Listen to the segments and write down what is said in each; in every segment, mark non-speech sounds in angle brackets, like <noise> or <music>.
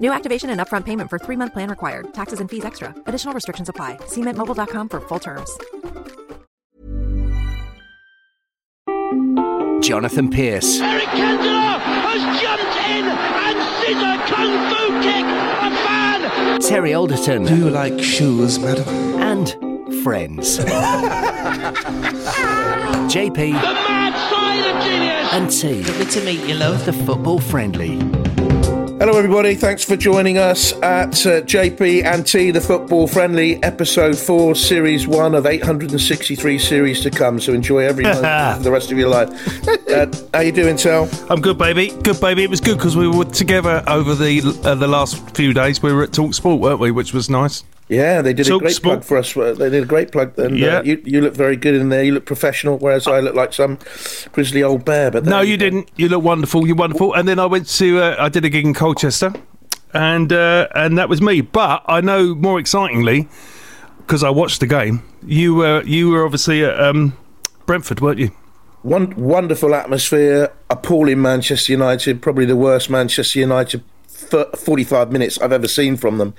New activation and upfront payment for three month plan required. Taxes and fees extra. Additional restrictions apply. See mintmobile.com for full terms. Jonathan Pearce Eric Cantona has jumped in and scissor kung fu kick a fan. Terry Alderton Do you like shoes, madam? and friends. <laughs> JP The mad side of genius. and T. Good to meet you, love. The football friendly. Hello, everybody. Thanks for joining us at uh, JP and T, the football friendly episode four, series one of 863 series to come. So enjoy every <laughs> moment for the rest of your life. Uh, how you doing, Tel? I'm good, baby. Good, baby. It was good because we were together over the uh, the last few days. We were at Talk Sport, weren't we? Which was nice. Yeah, they did a great plug for us. Uh, They did a great plug, and Yeah. uh, you you look very good in there. You look professional, whereas I look like some grizzly old bear. But No, there you didn't. You look wonderful. You're wonderful. And then I went to uh, I did a gig in Colchester, and uh, and that was me. But I know more excitingly because I watched the game. You were you were obviously at um, Brentford, weren't you? One wonderful atmosphere, appalling Manchester United, probably the worst Manchester United 45 minutes I've ever seen from them.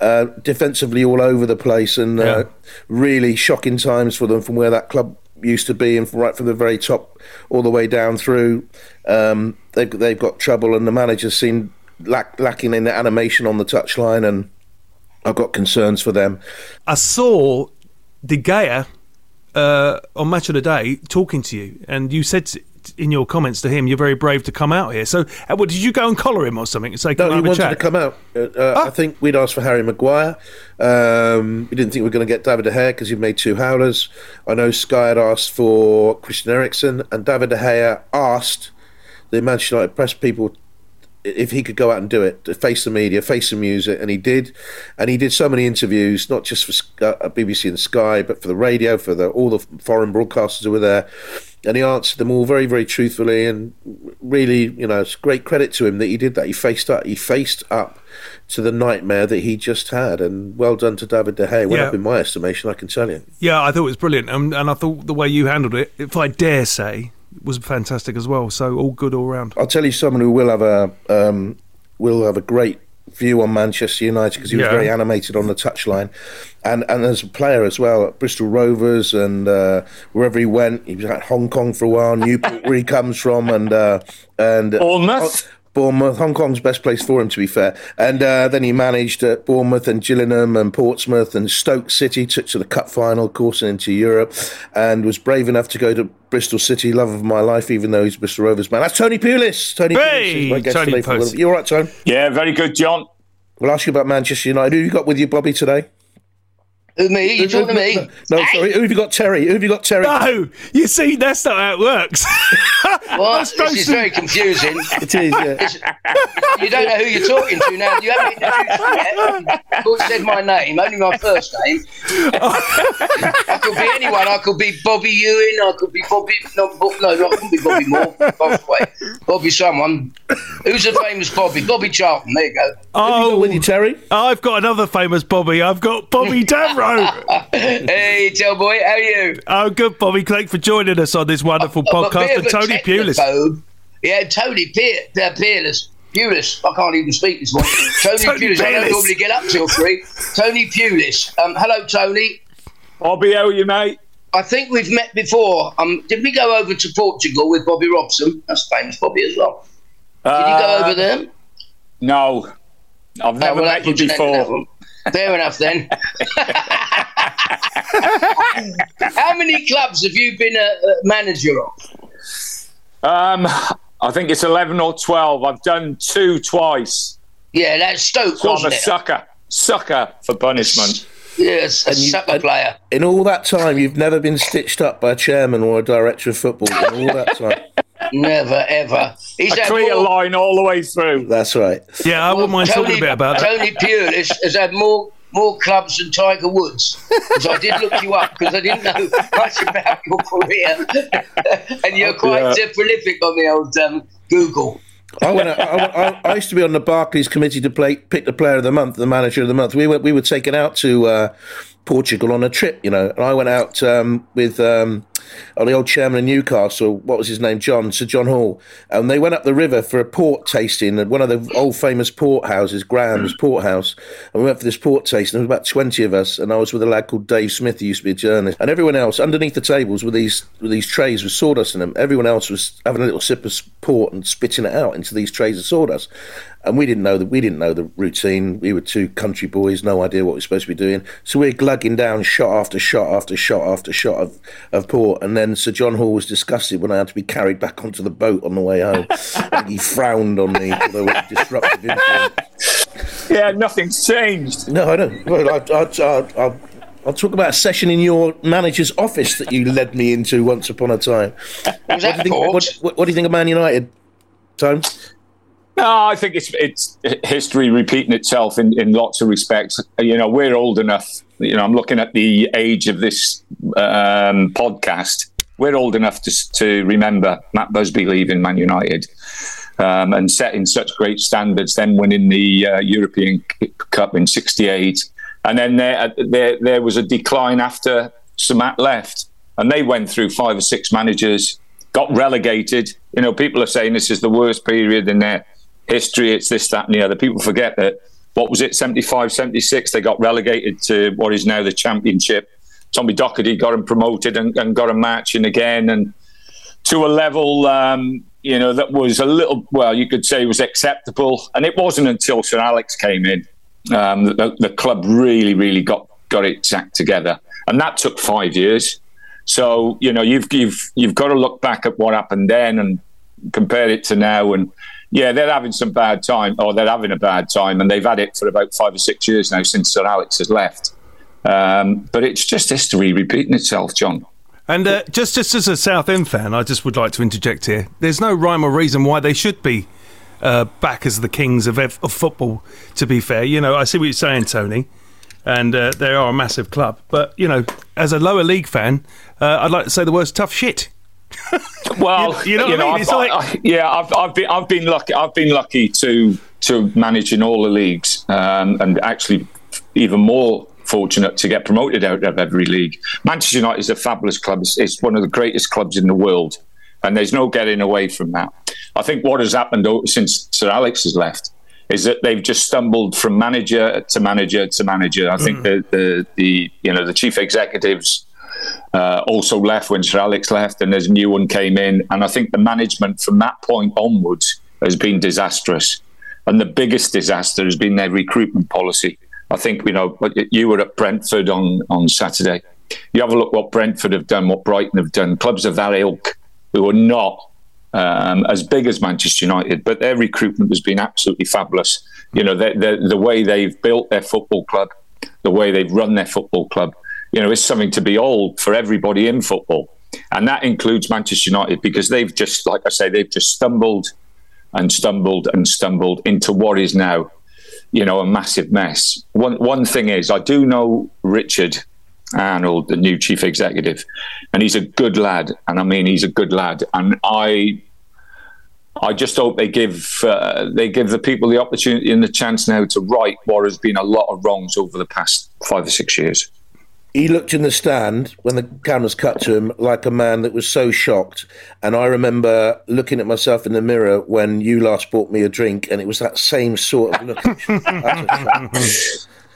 Uh, defensively all over the place and uh, really shocking times for them from where that club used to be and from right from the very top all the way down through. Um, they've, they've got trouble and the managers seem lack, lacking in the animation on the touchline and I've got concerns for them. I saw De Gea uh, on Match of the Day talking to you, and you said in your comments to him, "You're very brave to come out here." So, uh, what did you go and collar him or something and say, "Can No, he wanted chat?" to come out. Uh, uh, I think we'd asked for Harry Maguire. Um, we didn't think we were going to get David De Gea because he'd made two howlers. I know Sky had asked for Christian Eriksen, and David De Gea asked the Manchester United press people if he could go out and do it, to face the media, face the music, and he did. And he did so many interviews, not just for uh, BBC and Sky, but for the radio, for the, all the foreign broadcasters who were there. And he answered them all very, very truthfully, and really, you know, it's great credit to him that he did that. He faced up. He faced up to the nightmare that he just had, and well done to David De Gea. Went Yeah. up in my estimation, I can tell you. Yeah, I thought it was brilliant, and, and I thought the way you handled it, if I dare say, was fantastic as well. So all good all round. I'll tell you someone who will have a um, will have a great view on Manchester United because he was Yeah. very animated on the touchline, and and as a player as well at Bristol Rovers and uh, wherever he went, he was at Hong Kong for a while, Newport where he comes from, and uh, and Bournemouth. Bournemouth, Hong Kong's best place for him, to be fair. And uh, then he managed at Bournemouth and Gillingham and Portsmouth and Stoke City, took to the cup final, of course, and into Europe, and was brave enough to go to Bristol City, love of my life, even though he's a Bristol Rovers man. That's Tony Pulis. Tony Hey, Pulis is Tony today. For a little Pulis. You all right, Tony? Yeah, very good, John. We'll ask you about Manchester United. Who you got with you, Bobby, today? Who, me? You talking to me? No, sorry. Who have you got, Terry? Who have you got, Terry? No, you see, that's not how it works. <laughs> What? I'm This is very confusing. It is, yeah. You don't know who you're talking to now. You haven't introduced me yet. You said my name, only my first name. I could be anyone. I could be Bobby Ewing. I could be Bobby. No, Bob, no, I couldn't be Bobby Moore. Both way. Bobby someone. Who's a famous Bobby? Bobby Charlton. There you go. Who have you oh, got with oh. you, Terry? I've got another famous Bobby. I've got Bobby <laughs> Davro. Hey, Joe boy, how are you? oh, good, Bobby. Thanks for joining us on this wonderful I'm a podcast. And Tony Pulis. Yeah, Tony Pe- uh, Peerless. Pulis. I can't even speak this morning. <laughs> Tony, Tony Pulis. I don't normally get up till three. Tony Pulis. Um, hello, Tony. Bobby, how are you, mate? I think we've met before. Um, did we go over to Portugal with Bobby Robson? That's famous Bobby as well. Did you go Uh, over there? No, I've Oh, never well, met you puts an end to that before. One. Fair enough then. <laughs> How many clubs have you been a, a manager of? Um, I think it's eleven or twelve. I've done two twice, Yeah, that's Stoke, so I'm a wasn't it? sucker, sucker for punishment. Yes, a And you- sucker and- player. In all that time, you've never been stitched up by a chairman or a director of football. In all that time. <laughs> Never, ever. He's A had clear more- line all the way through. That's right. Yeah, I wouldn't mind Tony, talking a bit about that. Tony Pulis has had more more clubs than Tiger Woods? Because I did look you up because I didn't know <laughs> much about your career, <laughs> and you're quite uh, prolific on the old um, Google. I, went, I, I, I, used to be on the Barclays committee to play, pick the player of the month, the manager of the month. We were we were taken out to uh, Portugal on a trip, you know, and I went out um, with um, or the old chairman of Newcastle, what was his name, John, Sir John Hall, and they went up the river for a port tasting at one of the old famous port houses, Graham's Port House, and we went for this port tasting. There was about twenty of us, and I was with a lad called Dave Smith, who used to be a journalist, and everyone else underneath the tables with these with these trays with sawdust in them. Everyone else was having a little sip of port and spitting it out into these trays of sawdust and we didn't know that we didn't know the routine. We were two country boys, no idea what we are supposed to be doing. So we are glugging down shot after shot after shot after shot of, of port. And then Sir John Hall was disgusted when I had to be carried back onto the boat on the way home. <laughs> he frowned on me for the disruptive influence. <laughs> Yeah, nothing's changed. No, I don't. Well, I, I, I, I I'll talk about a session in your manager's office that you led me into once upon a time. <laughs> Was that what, do think, what, what, what, do you think of Man United, Tom? No, I think it's it's history repeating itself in, in lots of respects. You know, we're old enough. You know, I'm looking at the age of this um, podcast. We're old enough to to remember Matt Busby leaving Man United um, and setting such great standards. Then winning the uh, European Cup in '68, and then there, there there was a decline after Sir Matt left, and they went through five or six managers, got relegated. You know, people are saying this is the worst period in their history, it's this, that, and the other. People forget that, what was it, 75, 76, they got relegated to what is now the championship. Tommy Docherty got him promoted and, and got a match in again, and to a level, um, you know, that was a little, well, you could say was acceptable. And it wasn't until Sir Alex came in um, that the, the club really, really got, got its act together. And that took five years. So you know you've you've you've got to look back at what happened then and compare it to now. And yeah, they're having some bad time, or they're having a bad time, and they've had it for about five or six years now since Sir Alex has left. Um, but it's just history repeating itself, John. And uh, just just as a Southend fan, I just would like to interject here. There's no rhyme or reason why they should be uh, back as the kings of, of football. To be fair, you know, I see what you're saying, Tony, and uh, they are a massive club. But you know, as a lower league fan, uh, I'd like to say the words "tough shit." Well, you, <laughs> you know, you know I mean? like... I, yeah, I've, I've been I've been lucky. I've been lucky to to manage in all the leagues, um, and actually even more fortunate to get promoted out of every league. Manchester United is a fabulous club. It's, it's one of the greatest clubs in the world, and there's no getting away from that. I think what has happened since Sir Alex has left is that they've just stumbled from manager to manager to manager. I think mm. the, the the you know the chief executives uh, also left when Sir Alex left, and there's a new one came in. And I think the management from that point onwards has been disastrous. And the biggest disaster has been their recruitment policy. I think you know you were at Brentford on on Saturday. You have a look what Brentford have done, what Brighton have done. Clubs of that ilk who are not um, as big as Manchester United, but their recruitment has been absolutely fabulous. You know, the, the, the way they've built their football club, the way they've run their football club, you know, it's something to be behold for everybody in football. And that includes Manchester United because they've just, like I say, they've just stumbled and stumbled and stumbled into what is now, you know, a massive mess. One one thing is, I do know Richard Arnold, the new chief executive, and he's a good lad. And I mean, he's a good lad. And I, I just hope they give uh, they give the people the opportunity and the chance now to right what has been a lot of wrongs over the past five or six years he looked in the stand when the cameras cut to him like a man that was so shocked. And I remember looking at myself in the mirror when you last bought me a drink, and it was that same sort of look. <laughs>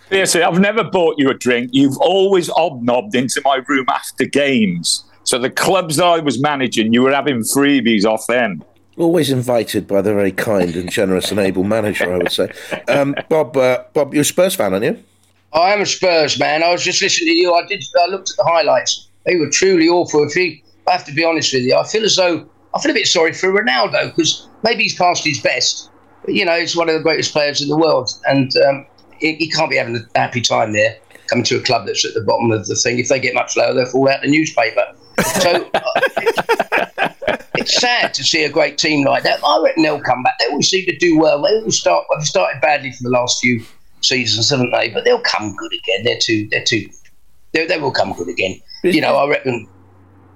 Seriously, I've never bought you a drink. You've always obnobbed into my room after games. So the clubs that I was managing, you were having freebies off them. Always invited by the very kind and generous and able manager, I would say. Um, Bob, uh, Bob, you're a Spurs fan, aren't you? I am a Spurs man. I was just listening to you. I did. I looked at the highlights. They were truly awful. If he, I have to be honest with you, I feel as though I feel a bit sorry for Ronaldo because maybe he's past his best. But you know, he's one of the greatest players in the world, and um, he, he, can't be having a happy time there. Coming to a club that's at the bottom of the thing. If they get much lower, they'll fall out the newspaper. So uh, it's, <laughs> it's sad to see a great team like that. I reckon they'll come back. They always seem to do well. They always start. They've started badly for the last few seasons, haven't they? But they'll come good again. They're too. They're too. They, they will come good again. You know, I reckon.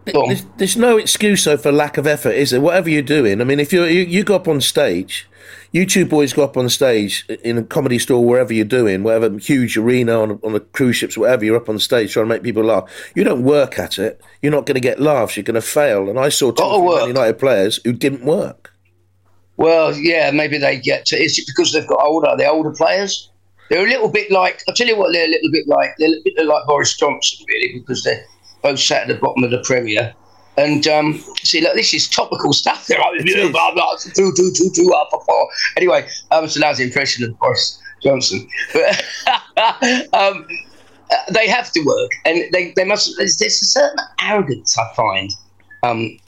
There's, there's, no excuse though for lack of effort, is there? Whatever you're doing, I mean, if you you go up on stage, you two boys go up on stage in a comedy store, wherever you're doing, whatever huge arena on on the cruise ships, whatever, you're up on stage trying to make people laugh. You don't work at it. You're not going to get laughs. You're going to fail. And I saw two United players who didn't work. Well, yeah, maybe they get to. Is it because they've got older? They're older players. They're a little bit like. I'll tell you what. They're a little bit like. They're a little bit like Boris Johnson, really, because they're both sat at the bottom of the Premier. And um, see, look, this is topical stuff. They're like, blah, blah, two, two, two, two, up, four, four. Anyway, um, so that's the impression of Boris Johnson. But <laughs> um, they have to work, and they, they must. There's, there's a certain arrogance I find um,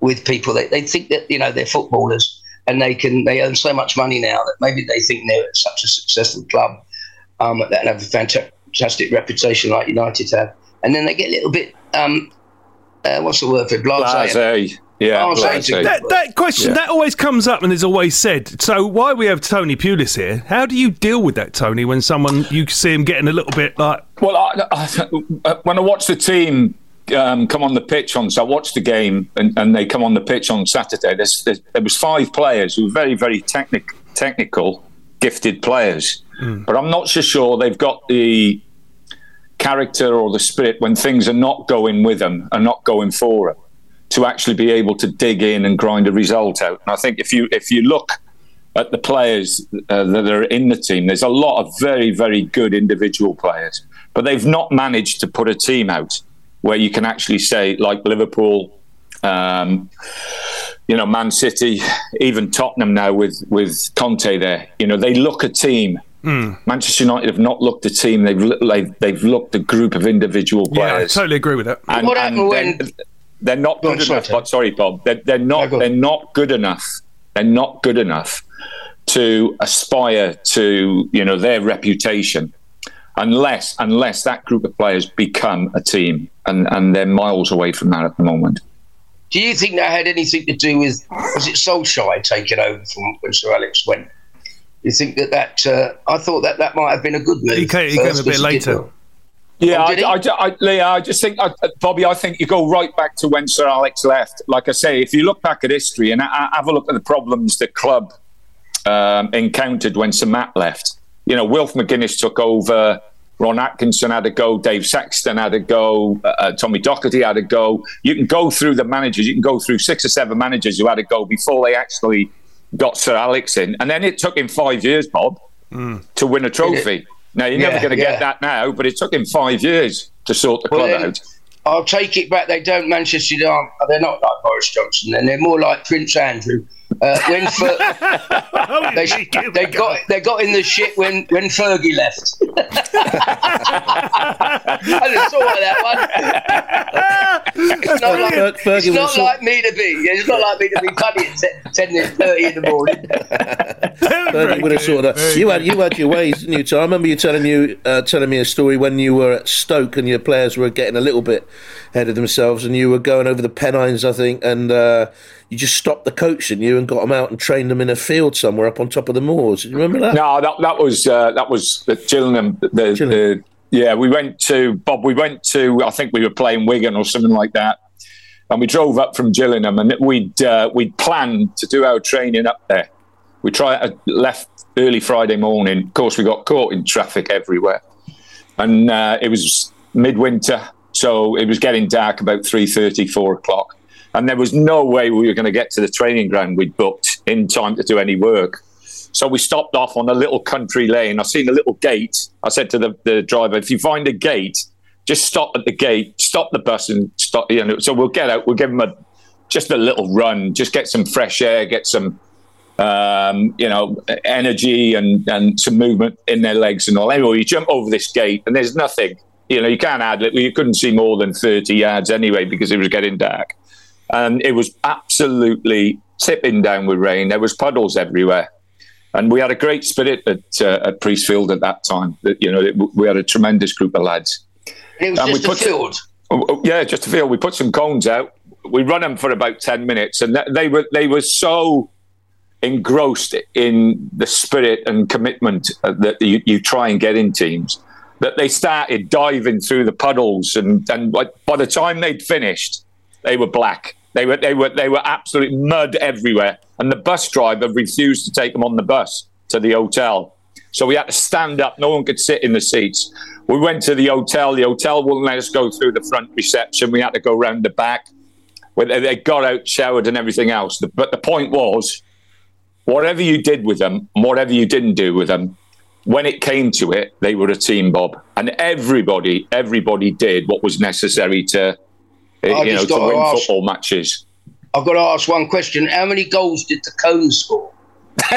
with people. They, they think that you know they're footballers and they can they earn so much money now that maybe they think they're such a successful club um, that have a fantastic reputation like United have, and then they get a little bit um, uh, what's the word for it? Blasé. Blasé. Yeah, blasé. That, that, question yeah. that always comes up and is always said. So why we have Tony Pulis here? How do you deal with that, Tony? When someone you see him getting a little bit like, well, I, I, when I watch the team um, come on the pitch on. So I watched the game, and, and they come on the pitch on Saturday. There's, there's, there was five players who were very, very technic, technical, gifted players, mm. but I'm not so sure they've got the character or the spirit when things are not going with them and not going for them to actually be able to dig in and grind a result out. And I think if you if you look at the players uh, that are in the team, there's a lot of very very good individual players, but they've not managed to put a team out where you can actually say, like Liverpool, um, you know, Man City, even Tottenham now with with Conte there. You know, they look a team. Mm. Manchester United have not looked a team. They've they've, they've looked a group of individual players. Yeah, I totally agree with that. And, what happened when they're not good enough? But sorry, Bob, they're, they're not they're not good enough. They're not good enough to aspire to you know their reputation unless unless that group of players become a team, and and they're miles away from that at the moment. Do you think that had anything to do with was it Solskjaer taking over from when Sir Alex went? You think that that uh, I thought that that might have been a good move. He came, he came a bit later. Yeah, oh, I, I, I, Leah, I just think, I, Bobby, I think you go right back to when Sir Alex left. Like I say, if you look back at history and have a look at the problems the club um, encountered when Sir Matt left, you know, Wilf McGuinness took over. Ron Atkinson had a go. Dave Sexton had a go. Uh, uh, Tommy Docherty had a go. You can go through the managers. You can go through six or seven managers who had a go before they actually got Sir Alex in. And then it took him five years, Bob, mm. to win a trophy. Now, you're yeah, never going to yeah. get that now, but it took him five years to sort the well, club out. I'll take it back. They don't Manchester United. They're not like Boris Johnson, and they're more like Prince Andrew uh, when Fer- <laughs> they, they got they got in the shit when when Fergie left. <laughs> I just saw that one. it's not, like, it's not like me to be. It's not like me to be funny at ten thirty in the morning. <laughs> Fergie would have sorted that. You had you had your ways, didn't you? So I remember you telling you uh, telling me a story when you were at Stoke and your players were getting a little bit ahead of themselves, and you were going over the Pennines, I think, and. Uh, you just stopped the coach and you and got them out and trained them in a field somewhere up on top of the moors. Do you remember that? No, that that was uh, that was the Gillingham. The, the, yeah, we went to Bob. We went to I think we were playing Wigan or something like that, and we drove up from Gillingham and we'd uh, we'd planned to do our training up there. We tried uh, left early Friday morning. Of course, we got caught in traffic everywhere, and uh, it was midwinter, so it was getting dark about 3.30, 4 o'clock and there was no way we were going to get to the training ground we'd booked in time to do any work. So we stopped off on a little country lane. I seen a little gate. I said to the, the driver, if you find a gate, just stop at the gate, stop the bus, and stop. You know, so we'll get out. We'll give them a just a little run, just get some fresh air, get some um, you know energy and and some movement in their legs and all. Anyway, you jump over this gate, and there's nothing. You know, you can't add. You couldn't see more than thirty yards anyway because it was getting dark and it was absolutely tipping down with rain. There was puddles everywhere, and we had a great spirit at, uh, at Priestfield at that time. That you know, it, we had a tremendous group of lads. It was and just we put a field. Oh, oh, yeah, just a field. We put some cones out. We run them for about ten minutes, and they were they were so engrossed in the spirit and commitment that you, you try and get in teams that they started diving through the puddles, and and by the time they'd finished, they were black. They were they were they were absolute mud everywhere, and the bus driver refused to take them on the bus to the hotel. So we had to stand up. No one could sit in the seats. We went to the hotel. The hotel wouldn't let us go through the front reception. We had to go round the back. They got out, showered, and everything else. But the point was, whatever you did with them, whatever you didn't do with them, when it came to it, they were a team, Bob, and everybody, everybody did what was necessary to, I you know, to win ask, football matches. I've got to ask one question: How many goals did the Cone score? <laughs>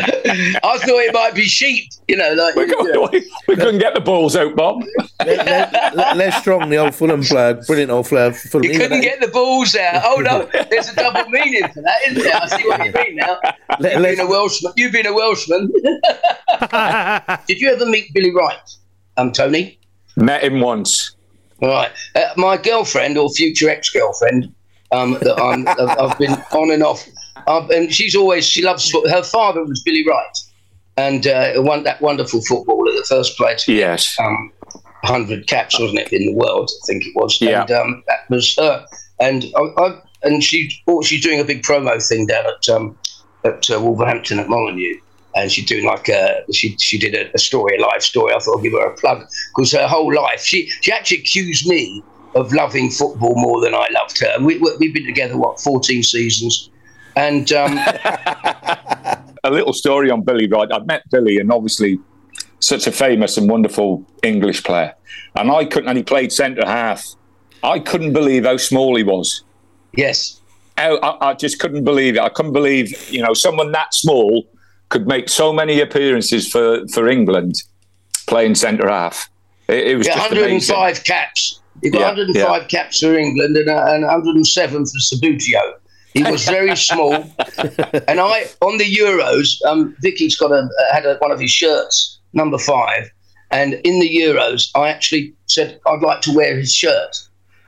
I thought it might be sheep, you know. Like we, got, we, we couldn't get the balls out, Bob. Les Strong, the old Fulham player, brilliant old player. Fulham. You couldn't get the balls out. Oh no, there's a double <laughs> meaning for that, isn't there? I see what you mean now. Let, you've been a Welshman. You've been a Welshman. <laughs> Did you ever meet Billy Wright, um, Tony? Met him once. Right. Uh, my girlfriend or future ex-girlfriend um, that I'm, <laughs> I've been on and off um, and she's always she loves her father was Billy Wright, and uh, one that wonderful footballer that first played. Yes. Um, hundred caps, wasn't it, in the world? I think it was. Yeah. And um, that was her. And I, I, and she oh, she's doing a big promo thing down at um, at uh, Wolverhampton at Molineux. And she's doing like a she she did a, a story, a live story. I thought I'd give her a plug because her whole life she she actually accused me of loving football more than I loved her. And we, we've been together what 14 seasons and um, <laughs> a little story on Billy Wright. I met Billy, and obviously, such a famous and wonderful English player. And I couldn't, and he played centre half. I couldn't believe how small he was. Yes. I, I, just couldn't believe it. I couldn't believe, you know, someone that small could make so many appearances for, for England playing centre half. It, it was yeah, 105 amazing. caps. He got yeah, 105 yeah. caps for England and, uh, and 107 for Subbuteo. He was very <laughs> small, and I on the Euros. Um, Vicky's got a had a, one of his shirts, number five, and in the Euros, I actually said I'd like to wear his shirt,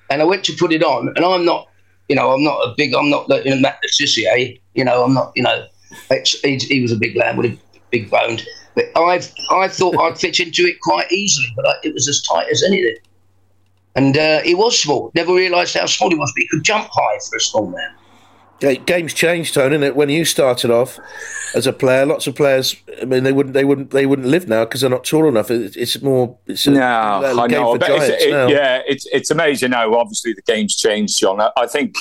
and I went to put it on, and I'm not, you know, I'm not a big, I'm not you know, Matt Le Tissier, you know, I'm not, you know, he, he was a big lad with a big boned, but I've I thought I'd fit into it quite easily, but I, it was as tight as anything. And uh, he was small. Never realised how small he was, but he could jump high for a small man. Games changed, Tony. When you started off as a player, lots of players. I mean, they wouldn't, they wouldn't, they wouldn't live now because they're not tall enough. it's more. It's a, no, I know. But it's, it, yeah, it's it's amazing now. Obviously, the game's changed, John. I, I think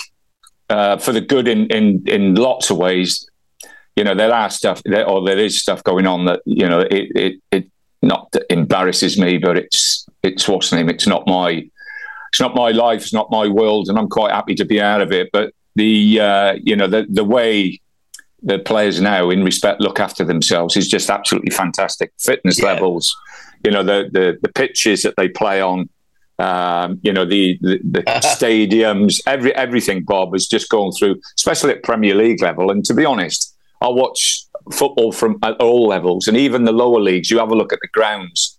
uh, for the good in, in in lots of ways. You know, there are stuff, or there is stuff going on that you know it it, it not embarrasses me, but it's it's what's name? It's not my it's not my life, it's not my world, and I'm quite happy to be out of it. But the uh, you know the the way the players now in respect look after themselves is just absolutely fantastic. Fitness yeah. levels, you know the, the the pitches that they play on, um, you know the the, the <laughs> stadiums, every everything. Bob has just gone through, especially at Premier League level. And to be honest, I watch football from at all levels, and even the lower leagues. You have a look at the grounds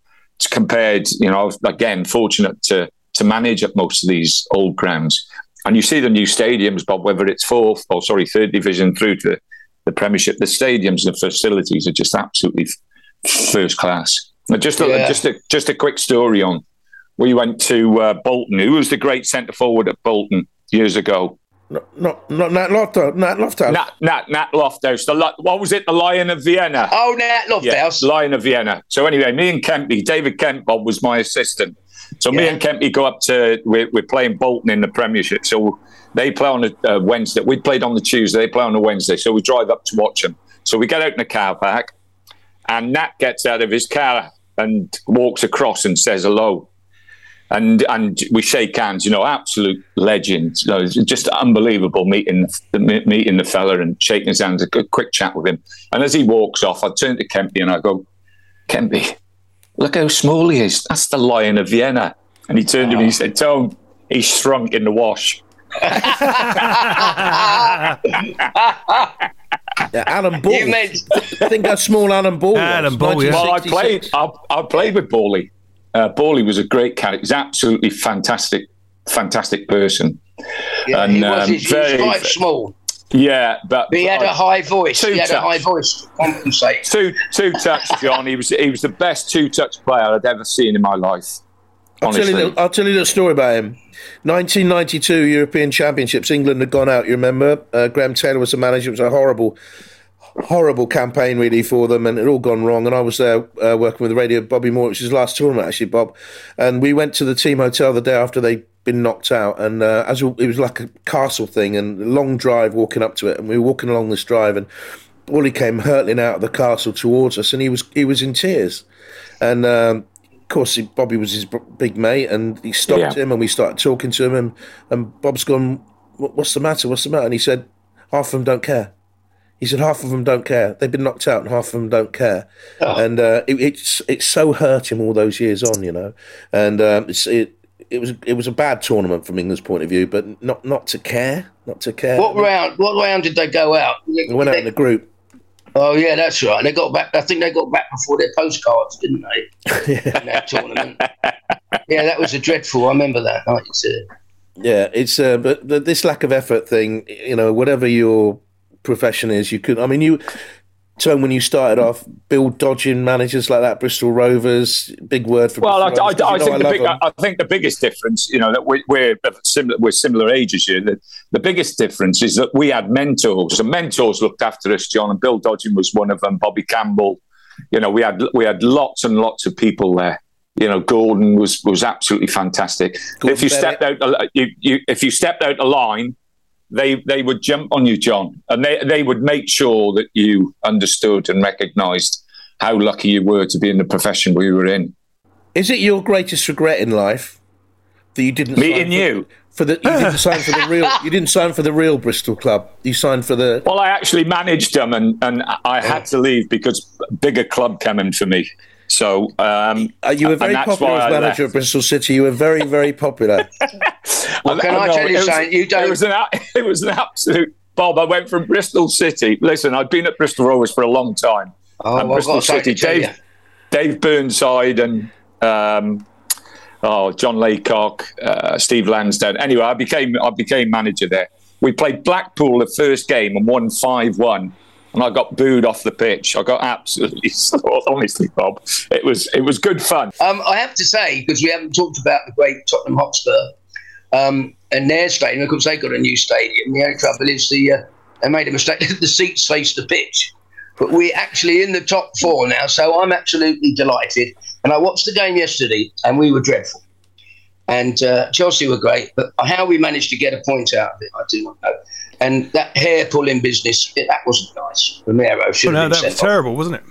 compared. You know, again, fortunate to to manage at most of these old grounds and you see the new stadiums, Bob, whether it's fourth or sorry, third division through to the Premiership, the stadiums and the facilities are just absolutely first class. Just a, yeah. just a just a quick story on. We went to uh, Bolton. Who was the great centre forward at Bolton years ago? Not, not, not Nat Lofthouse. Nat Lofthouse. Nat, Nat, Nat Lofthouse. The, what was it? The Lion of Vienna. Oh, Nat Lofthouse. Yeah, Lion of Vienna. So anyway, me and Kempy, David Kemp, Bob was my assistant. So yeah. me and Kempy go up to we're, we're, playing Bolton in the Premiership. So they play on a uh, Wednesday. We played on the Tuesday. They play on a Wednesday. So we drive up to watch them. So we get out in the car park, and Nat gets out of his car and walks across and says hello. And and we shake hands, you know, absolute legend. You know, just unbelievable meeting meeting the fella and shaking his hands, a good, quick chat with him. And as he walks off, I turn to Kempy and I go, Kempy, look how small he is. That's the Lion of Vienna. And he turned oh. to me and he said, Tom, he's shrunk in the wash. <laughs> yeah, Alan Ball. Made... I think that's small Alan Ball was. Alan Ball, yeah. Well, I played, I, I played with Bally. Uh, Bally was a great character. He's absolutely fantastic, fantastic person. Yeah, and he was, um, he was quite small. Yeah, but But he had a high voice. Two He had a high voice to compensate. two two touch, John. He was he was the best two touch player I'd ever seen in my life. I'll tell, you, a Honestly, little- I'll tell you a little story about him. 1992 European Championships. England had gone out. You remember? Uh, Graham Taylor was the manager. It was a horrible, horrible campaign really for them, and it all gone wrong. And I was there uh, working with the radio. Bobby Moore, which is his last tournament actually, Bob. And we went to the team hotel the day after they'd been knocked out, and uh, as it was like a castle thing, and a long drive walking up to it, and we were walking along this drive, and Wally came hurtling out of the castle towards us, and he was he was in tears, and. Um, of course, he, Bobby was his big mate, and he stopped Yeah. him, and we started talking to him, and, and Bob's gone, "What's the matter? What's the matter?" And he said, "Half of them don't care." He said, "Half of them don't care. They've been knocked out, and half of them don't care." And uh, it, it's it's so hurt him all those years on, you know. And um, it's it. It was it was a bad tournament from England's point of view, but not not to care, not to care. What round? What round did they go out? They went out in the group. Oh yeah, that's right. They got back. I think they got back before their postcards, didn't they? <laughs> In that tournament. yeah, that was a dreadful. I remember that night. Yeah, it's uh, but this lack of effort thing, you know, whatever your profession is, you could. I mean, you. Tone, when you started off, Bill Dodgin managers like that, Bristol Rovers, big word for. well, I, Bristol I, Rovers, I think the big. I think the biggest difference, you know, that we, we're similar, we're similar ages here. The, the biggest difference is that we had mentors, and mentors looked after us. John and Bill Dodgin was one of them. Bobby Campbell, you know, we had we had lots and lots of people there. You know, Gordon was was absolutely fantastic. Gordon if you Bennett. stepped out, you, you if you stepped out the line, they they would jump on you, John, and they they would make sure that you understood and recognised how lucky you were to be in the profession we were in. Is it your greatest regret in life that you didn't Meeting sign for, you. for the you didn't sign for the real <laughs> you didn't sign for the real Bristol club. You signed for the Well, I actually managed them, and, and I had to leave because a bigger club came in for me. So um, you were very popular as manager of Bristol City. You were very very popular. <laughs> Well, can I no, tell you it was- something? You don't- It was an <laughs> it was an absolute Bob. I went from Bristol City. Listen, I've been at Bristol Rovers for a long time. Oh, and well, I've Bristol got City, Dave. Dave Burnside and um, oh John Laycock, uh, Steve Lansdown. Anyway, I became I became manager there. We played Blackpool the first game and won five one. And I got booed off the pitch. I got absolutely <laughs> slaughtered. Honestly, Bob, it was it was good fun. Um, I have to say, because we haven't talked about the great Tottenham Hotspur um, and their stadium, of course, they got a new stadium. The only trouble is the uh, they made a mistake. <laughs> the seats face the pitch. But we're actually in the top four now, so I'm absolutely delighted. And I watched the game yesterday, and we were dreadful. And uh, Chelsea were great, but how we managed to get a point out of it, I do not know. And that hair pulling business, it, that wasn't nice. Romero should Well, have no, been that was sent off. terrible, wasn't it?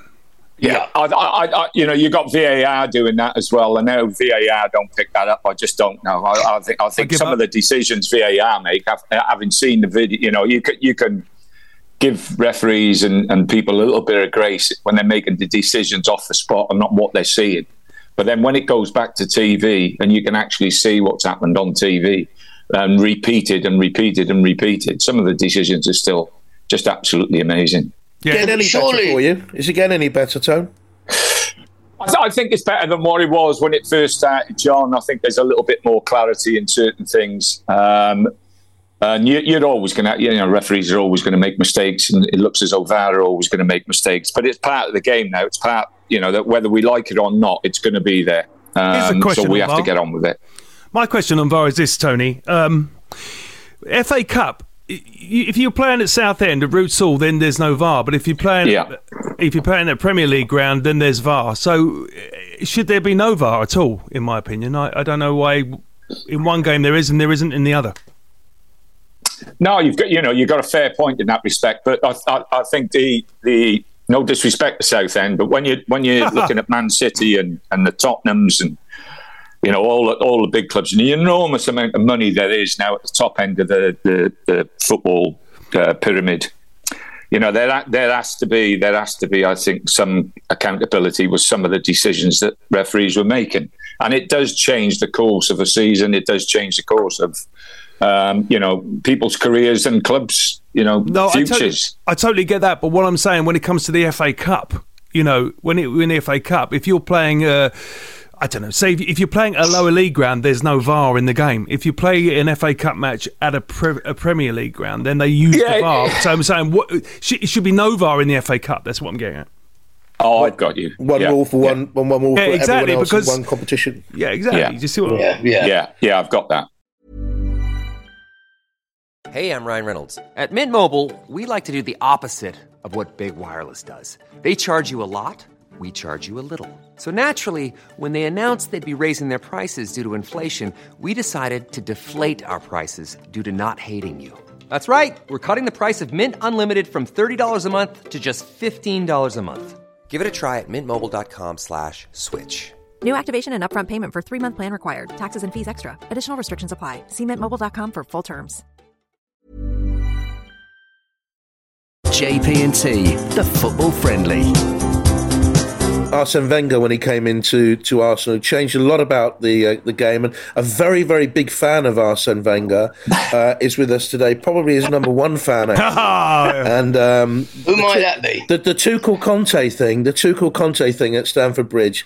Yeah, I, I, I, you know, you got VAR doing that as well. I know VAR don't pick that up. I just don't know. I, I think I think give some up. of the decisions VAR make, having seen the video, you know, you can you can give referees and, and people a little bit of grace when they're making the decisions off the spot and not what they're seeing. But then when it goes back to TV and you can actually see what's happened on TV and repeated and repeated and repeated, some of the decisions are still just absolutely amazing. Getting any better for you? Is it getting any better, Tone? I, th- I think it's better than what it was when it first started, John. I think there's a little bit more clarity in certain things. Um, and you, you're always going to, you know, referees are always going to make mistakes, and it looks as though VAR are always going to make mistakes. But it's part of the game now. It's part, you know, that whether we like it or not, it's going to be there. Here's a Um, so we have to get on with it. My question on VAR is this, Tony. Um, FA Cup. If you're playing at Southend at Roots Hall, then there's no VAR. But if you're playing, Yeah. if you're playing at Premier League ground, then there's VAR. So uh, should there be no VAR at all? In my opinion, I, I don't know why. In one game there is and there isn't in the other. No, you've got you know you've got a fair point in that respect, but I, I, I think the the no disrespect to Southend, but when you when you're <laughs> looking at Man City and, and the Tottenhams and you know all the- all the big clubs and the enormous amount of money there is now at the top end of the the, the football uh, pyramid, you know there there has to be there has to be I think some accountability with some of the decisions that referees were making, and it does change the course of a season. It does change the course of um, you know people's careers and clubs. You know No, I totally, futures. I totally get that. But what I'm saying when it comes to the FA Cup, you know, when it when the FA Cup, if you're playing. Uh, I don't know. Say if, if, you're playing a lower league ground, there's no VAR in the game. If you play an FA Cup match at a, pre- a Premier League ground, then they use yeah, the VAR. Yeah. <laughs> So I'm saying what it should be no VAR in the FA Cup. That's what I'm getting at. Oh, I've got you. One yeah. rule for one, yeah. one, one rule yeah, for exactly, everyone else because, in one competition. Yeah, exactly. Yeah. You just see what yeah, yeah, yeah, yeah. I've got that. Hey, I'm Ryan Reynolds. At Mint Mobile, we like to do the opposite of what big wireless does. They charge you a lot. We charge you a little. So naturally, when they announced they'd be raising their prices due to inflation, we decided to deflate our prices due to not hating you. That's right. We're cutting the price of Mint Unlimited from $30 a month to just $15 a month. Give it a try at mintmobile.com slash switch. New activation and upfront payment for three-month plan required. Taxes and fees extra. Additional restrictions apply. See mintmobile.com for full terms. JP&T, the football friendly. Arsene Wenger, when he came into to Arsenal, changed a lot about the uh, the game. And a very very big fan of Arsene Wenger <laughs> uh, is with us today. Probably his number one fan. <laughs> and um, who might that be? The the Tuchel Conte thing, the Tuchel Conte thing at Stamford Bridge.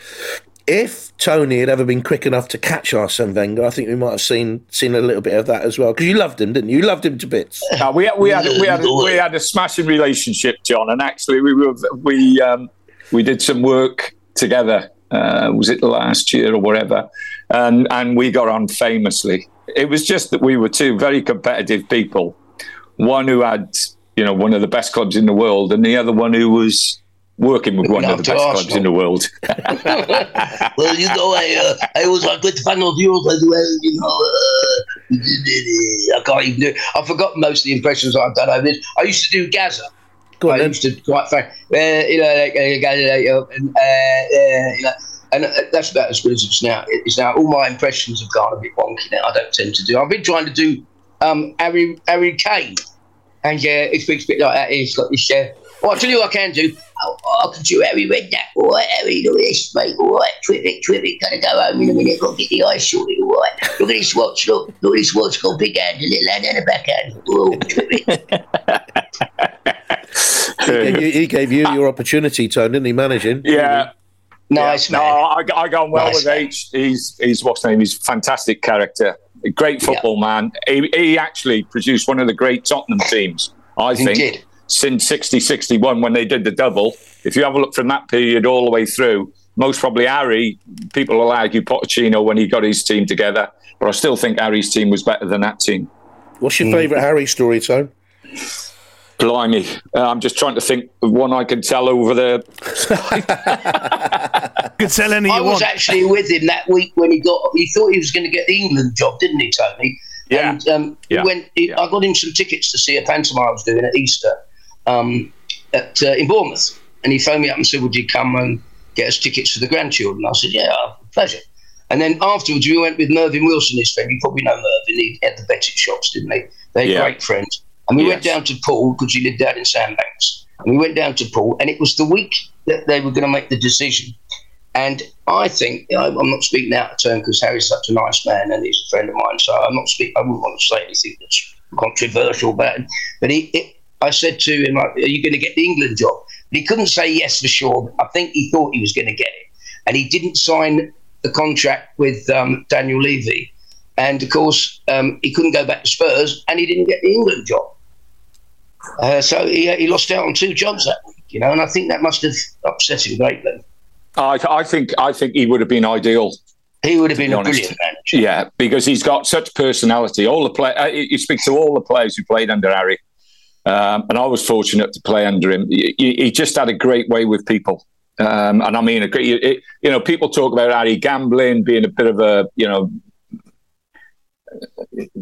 If Tony had ever been quick enough to catch Arsene Wenger, I think we might have seen seen a little bit of that as well. Because you loved him, didn't you? You loved him to bits. Uh, we, we had we had we had a smashing relationship, John. And actually, we were we. Um, we did some work together. Uh, was it last year or whatever? And and we got on famously. It was just that we were two very competitive people. One who had you know one of the best clubs in the world, and the other one who was working with one of the best Arsenal. clubs in the world. <laughs> <laughs> well, you know, I uh, I was a good fan of yours as well. You know, uh, I can't even do. It. I forgot most of the impressions I've done over this. I used to do Gazza. I used to quite fun. Uh, you know, like, uh, and, uh, uh, you know, and that's about as good as it's now. It's now all my impressions have gone a bit wonky now. I don't tend to do. I've been trying to do um, Harry Harry Kane, and yeah, it speaks a bit like that. He's got this. Uh, well, I'll tell you what I can do. Oh, I can do Harry Redknapp. All right, Harry, look at this, mate. All right, terrific, terrific. Gonna go home in a minute. Got to get the eyes sorted. All right. Look at this watch. Look, look at this watch. Got big hand, a little hand, and a back hand. Oh, terrific. <laughs> he, gave you, he gave you your opportunity, Tone, didn't he? Managing. Yeah. Nice yeah. man. No, I, I go on well nice with man. H. He's he's what's name? He's fantastic character, a great football yeah. man. He, he actually produced one of the great Tottenham teams, I he think, did. since 60 61 when they did the double. If you have a look from that period all the way through, most probably Harry, people will argue Pochettino when he got his team together, but I still think Harry's team was better than that team. What's your mm. favourite Harry story, Tone? Blimey, uh, I'm just trying to think of one I can tell over there. <laughs> Could tell any. I was want. actually with him that week when he got. He thought he was going to get the England job, didn't he, Tony? Yeah. And um, yeah. He went, he, yeah. I got him some tickets to see a pantomime I was doing at Easter um, at uh, in Bournemouth, and he phoned me up and said, "Would you come and get us tickets for the grandchildren?" I said, "Yeah, pleasure." And then afterwards, we went with Mervyn Wilson, his friend. You probably know Mervyn. He had the betting shops, didn't he? They're yeah. great friends. And we yes. went down to Poole because he lived down in Sandbanks. And we went down to Poole, and it was the week that they were going to make the decision. And I think you know, I'm not speaking out of turn because Harry's such a nice man and he's a friend of mine. So I'm not speaking. I wouldn't want to say anything that's controversial about him. But he, it, I said to him, "Are you going to get the England job?" But he couldn't say yes for sure. I think he thought he was going to get it, and he didn't sign the contract with um, Daniel Levy. And of course, um, he couldn't go back to Spurs, and he didn't get the England job. Uh, so he, he lost out on two jobs that week, you know, and I think that must have upset him greatly. I, I think I think he would have been ideal. He would have been be a honest. brilliant manager. Yeah, because he's got such personality. All the play, uh, you speak to all the players who played under Harry, um, and I was fortunate to play under him. He, he just had a great way with people. Um, and I mean, you know, people talk about Harry gambling, being a bit of a, you know,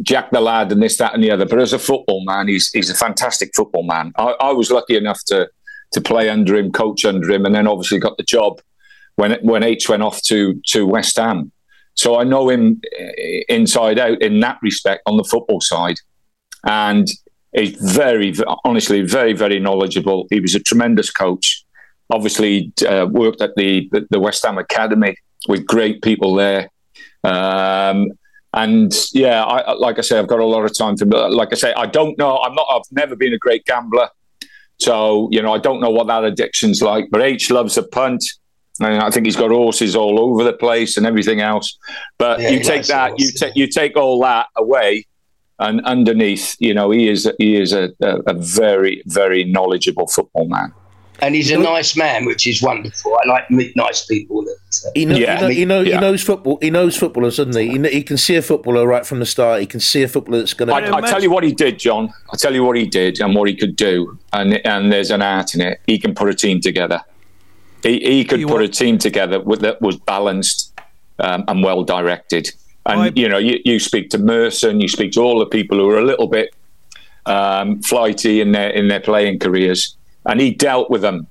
Jack the lad and this, that, and the other. But as a football man, he's he's a fantastic football man. I, I, was lucky enough to to play under him, coach under him, and then obviously got the job when when H went off to to West Ham. So I know him eh, inside out in that respect on the football side, and he's very, honestly, very, very knowledgeable. He was a tremendous coach. Obviously, uh, worked at the the West Ham Academy with great people there. Um, and yeah, I, like I say, I've got a lot of time to. Like I say, I don't know. I'm not. I've never been a great gambler, so you know, I don't know what that addiction's like. But H loves a punt. And I think he's got horses all over the place and everything else. But yeah, you take that, you take you take all that away, and underneath, you know, he is he is a, a, a very very knowledgeable football man and he's a nice man, which is wonderful. I like nice people. That, uh, he, know, yeah. he, know, he, know, yeah. he knows football. He knows footballers, doesn't he? he? He, can see a footballer right from the start. He can see a footballer that's going to. I, I tell you what he did, John. I tell you what he did and what he could do, and and there's an art in it. He can put a team together. He, he could put a team together with, that was balanced um, and well directed. And I, you know, you, you speak to Merson, you speak to all the people who are a little bit um, flighty in their in their playing careers and he dealt with them,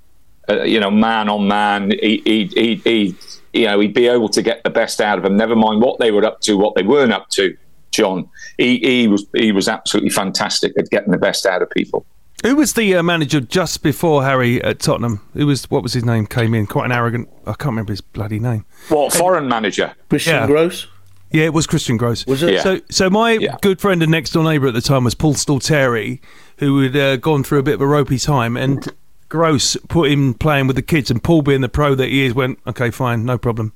uh, you know, man on man. He, he, he, he, you know, he'd be able to get the best out of them. Never mind what they were up to, what they weren't up to. John, he, he was he was absolutely fantastic at getting the best out of people. Who was the uh, manager just before Harry at Tottenham? Who was what was his name? Came in quite an arrogant. I can't remember his bloody name. What foreign manager? Christian yeah. Gross. Yeah, it was Christian Gross. Was it? Yeah. So, so my yeah. good friend and next door neighbour at the time was Paul Stalteri, who had uh, gone through a bit of a ropey time, and Gross put him playing with the kids, and Paul, being the pro that he is, went, "Okay, fine, no problem,"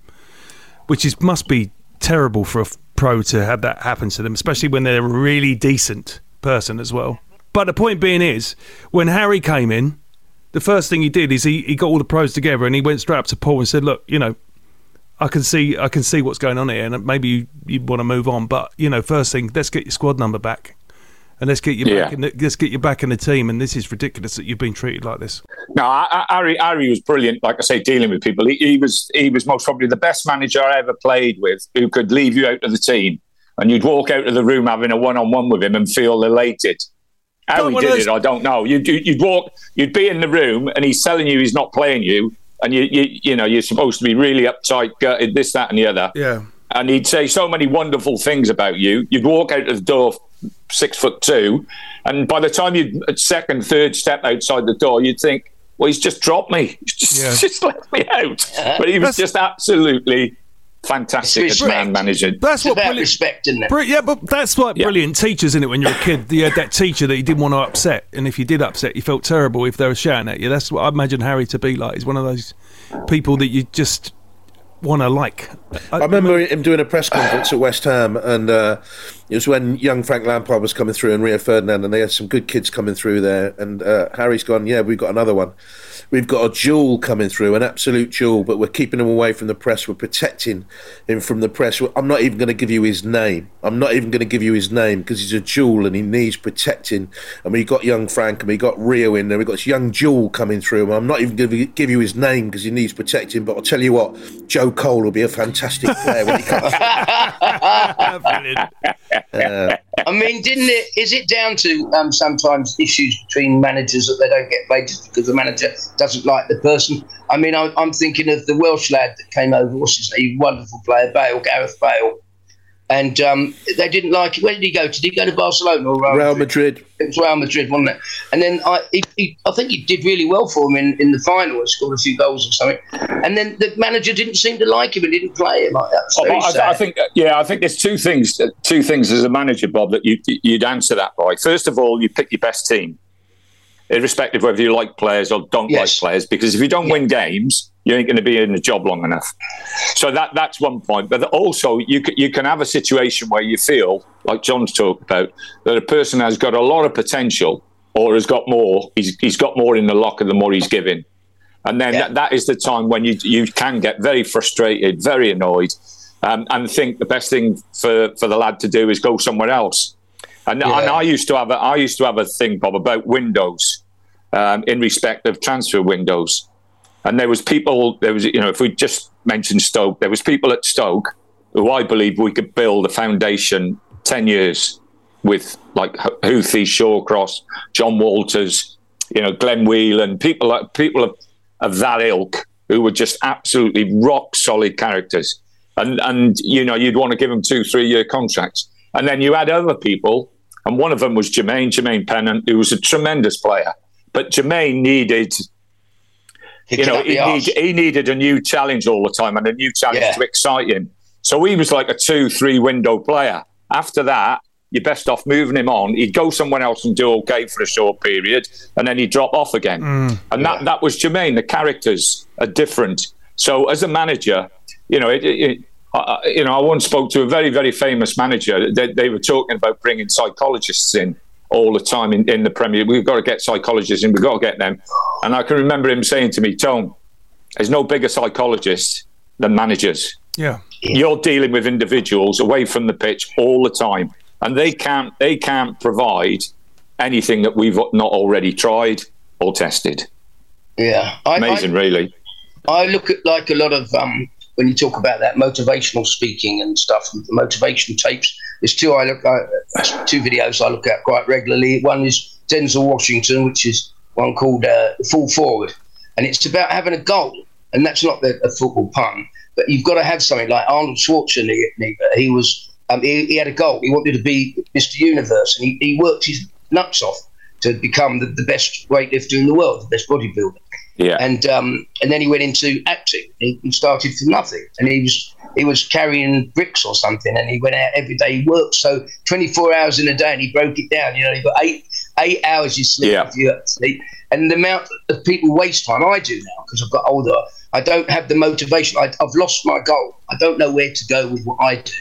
which is must be terrible for a pro to have that happen to them, especially when they're a really decent person as well. But the point being is, when Harry came in, the first thing he did is he, he got all the pros together and he went straight up to Paul and said, "Look, you know, I can see I can see what's going on here, and maybe you, you want to move on, but you know, first thing, let's get your squad number back." And let's get you yeah. back in the, let's get you back in the team. And this is ridiculous that you've been treated like this. No, Harry, Harry was brilliant. Like I say, dealing with people. He, he, was he was most probably the best manager I ever played with, who could leave you out of the team, and you'd walk out of the room having a one on one with him and feel elated. How he did those... it, I don't know. You'd, you'd walk, you'd be in the room, and he's telling you he's not playing you, and you you you know you're supposed to be really uptight, gutted, this, that, and the other. Yeah. And he'd say so many wonderful things about you. You'd walk out of the door six foot two, and by the time you'd second, third step outside the door, you'd think, well, he's just dropped me, <laughs> he's just, yeah. <laughs> just left me out. <laughs> But he was just absolutely fantastic as man managing. That's it's what respect, isn't it? yeah, but that's what yeah. brilliant teachers, isn't it? When you're a kid, you had that teacher that you didn't want to upset, and if you did upset, you felt terrible if they were shouting at you. That's what I imagine Harry to be like. He's one of those people that you just want to like. I, I remember him doing a press conference at West Ham, and uh, it was when young Frank Lampard was coming through and Rio Ferdinand, and they had some good kids coming through there. And uh, Harry's gone, yeah, we've got another one. We've got a jewel coming through, an absolute jewel, but we're keeping him away from the press. We're protecting him from the press. I'm not even going to give you his name. I'm not even going to give you his name because he's a jewel and he needs protecting. And we've got young Frank and we got Rio in there. We've got this young jewel coming through. I'm not even going to give you his name because he needs protecting. But I'll tell you what, Joe Cole will be a fantastic player when he comes. <laughs> uh, I mean, didn't it? Is it down to um, sometimes issues between managers that they don't get paid just because the manager doesn't like the person? I mean, I'm, I'm thinking of the Welsh lad that came over. What's his name? Wonderful player, Bale, Gareth Bale and um, they didn't like it. Where did he go? Did he go to Barcelona or Real, Real Madrid? Madrid? It was Real Madrid, wasn't it? And then I, he, he, I think he did really well for him in, in the final. He scored a few goals or something. And then the manager didn't seem to like him and didn't play him like that. Oh, I, I, think, yeah, I think there's two things, two things as a manager, Bob, that you, you'd answer that by. First of all, you pick your best team, irrespective of whether you like players or don't yes. like players, because if you don't yeah. win games you ain't going to be in the job long enough. So that that's one point. But also, you can, you can have a situation where you feel, like John's talked about, that a person has got a lot of potential or has got more. He's, he's got more in the locker the more he's giving. And then yeah. that, that is the time when you you can get very frustrated, very annoyed, um, and think the best thing for, for the lad to do is go somewhere else. And, yeah. and I used to have a, I used to have a thing, Bob, about windows um, in respect of transfer windows. And there was people, there was, you know, if we just mentioned Stoke, there was people at Stoke who I believe we could build a foundation 10 years with like Houthi, Shawcross, Jon Walters, you know, Glenn Whelan, people like people of, of that ilk who were just absolutely rock solid characters. And, and, you know, you'd want to give them two, three year contracts. And then you had other people, and one of them was Jermaine, Jermaine Pennant, who was a tremendous player. But Jermaine needed you know, he, need, he, needed a new challenge all the time and a new challenge yeah. to excite him. So he was like a two, three window player. After that, you're best off moving him on. He'd go somewhere else and do okay for a short period, and then he'd drop off again. Mm, and that, yeah. that was Jermaine. The characters are different. So as a manager, you know, it, it, uh, you know, I once spoke to a very, very famous manager. They, they, were talking about bringing psychologists in all the time in, in the Premier. We've got to get psychologists in. We've got to get them. And I can remember him saying to me, Tone, there's no bigger psychologist than managers. Yeah. You're dealing with individuals away from the pitch all the time. And they can't they can't provide anything that we've not already tried or tested. Yeah. I, Amazing, I, really. I look at like a lot of um, when you talk about that motivational speaking and stuff, the motivation tapes. There's two I look at, two videos I look at quite regularly. One is Denzel Washington, which is one called uh, Fall Forward, and it's about having a goal, and that's not the, a football pun, but you've got to have something like Arnold Schwarzenegger. He was um, he, he, had a goal. He wanted to be Mr. Universe, and he, he worked his nuts off to become the, the best weightlifter in the world, the best bodybuilder. Yeah. And um, and then he went into acting. He, he, started from nothing, and he was he was carrying bricks or something, and he went out every day. He worked so 24 hours in a day, and he broke it down. You know, he got eight eight hours you sleep yeah. if you sleep, and the amount of people waste time. I do now because I've got older. I don't have the motivation. I, have lost my goal. I don't know where to go with what I do.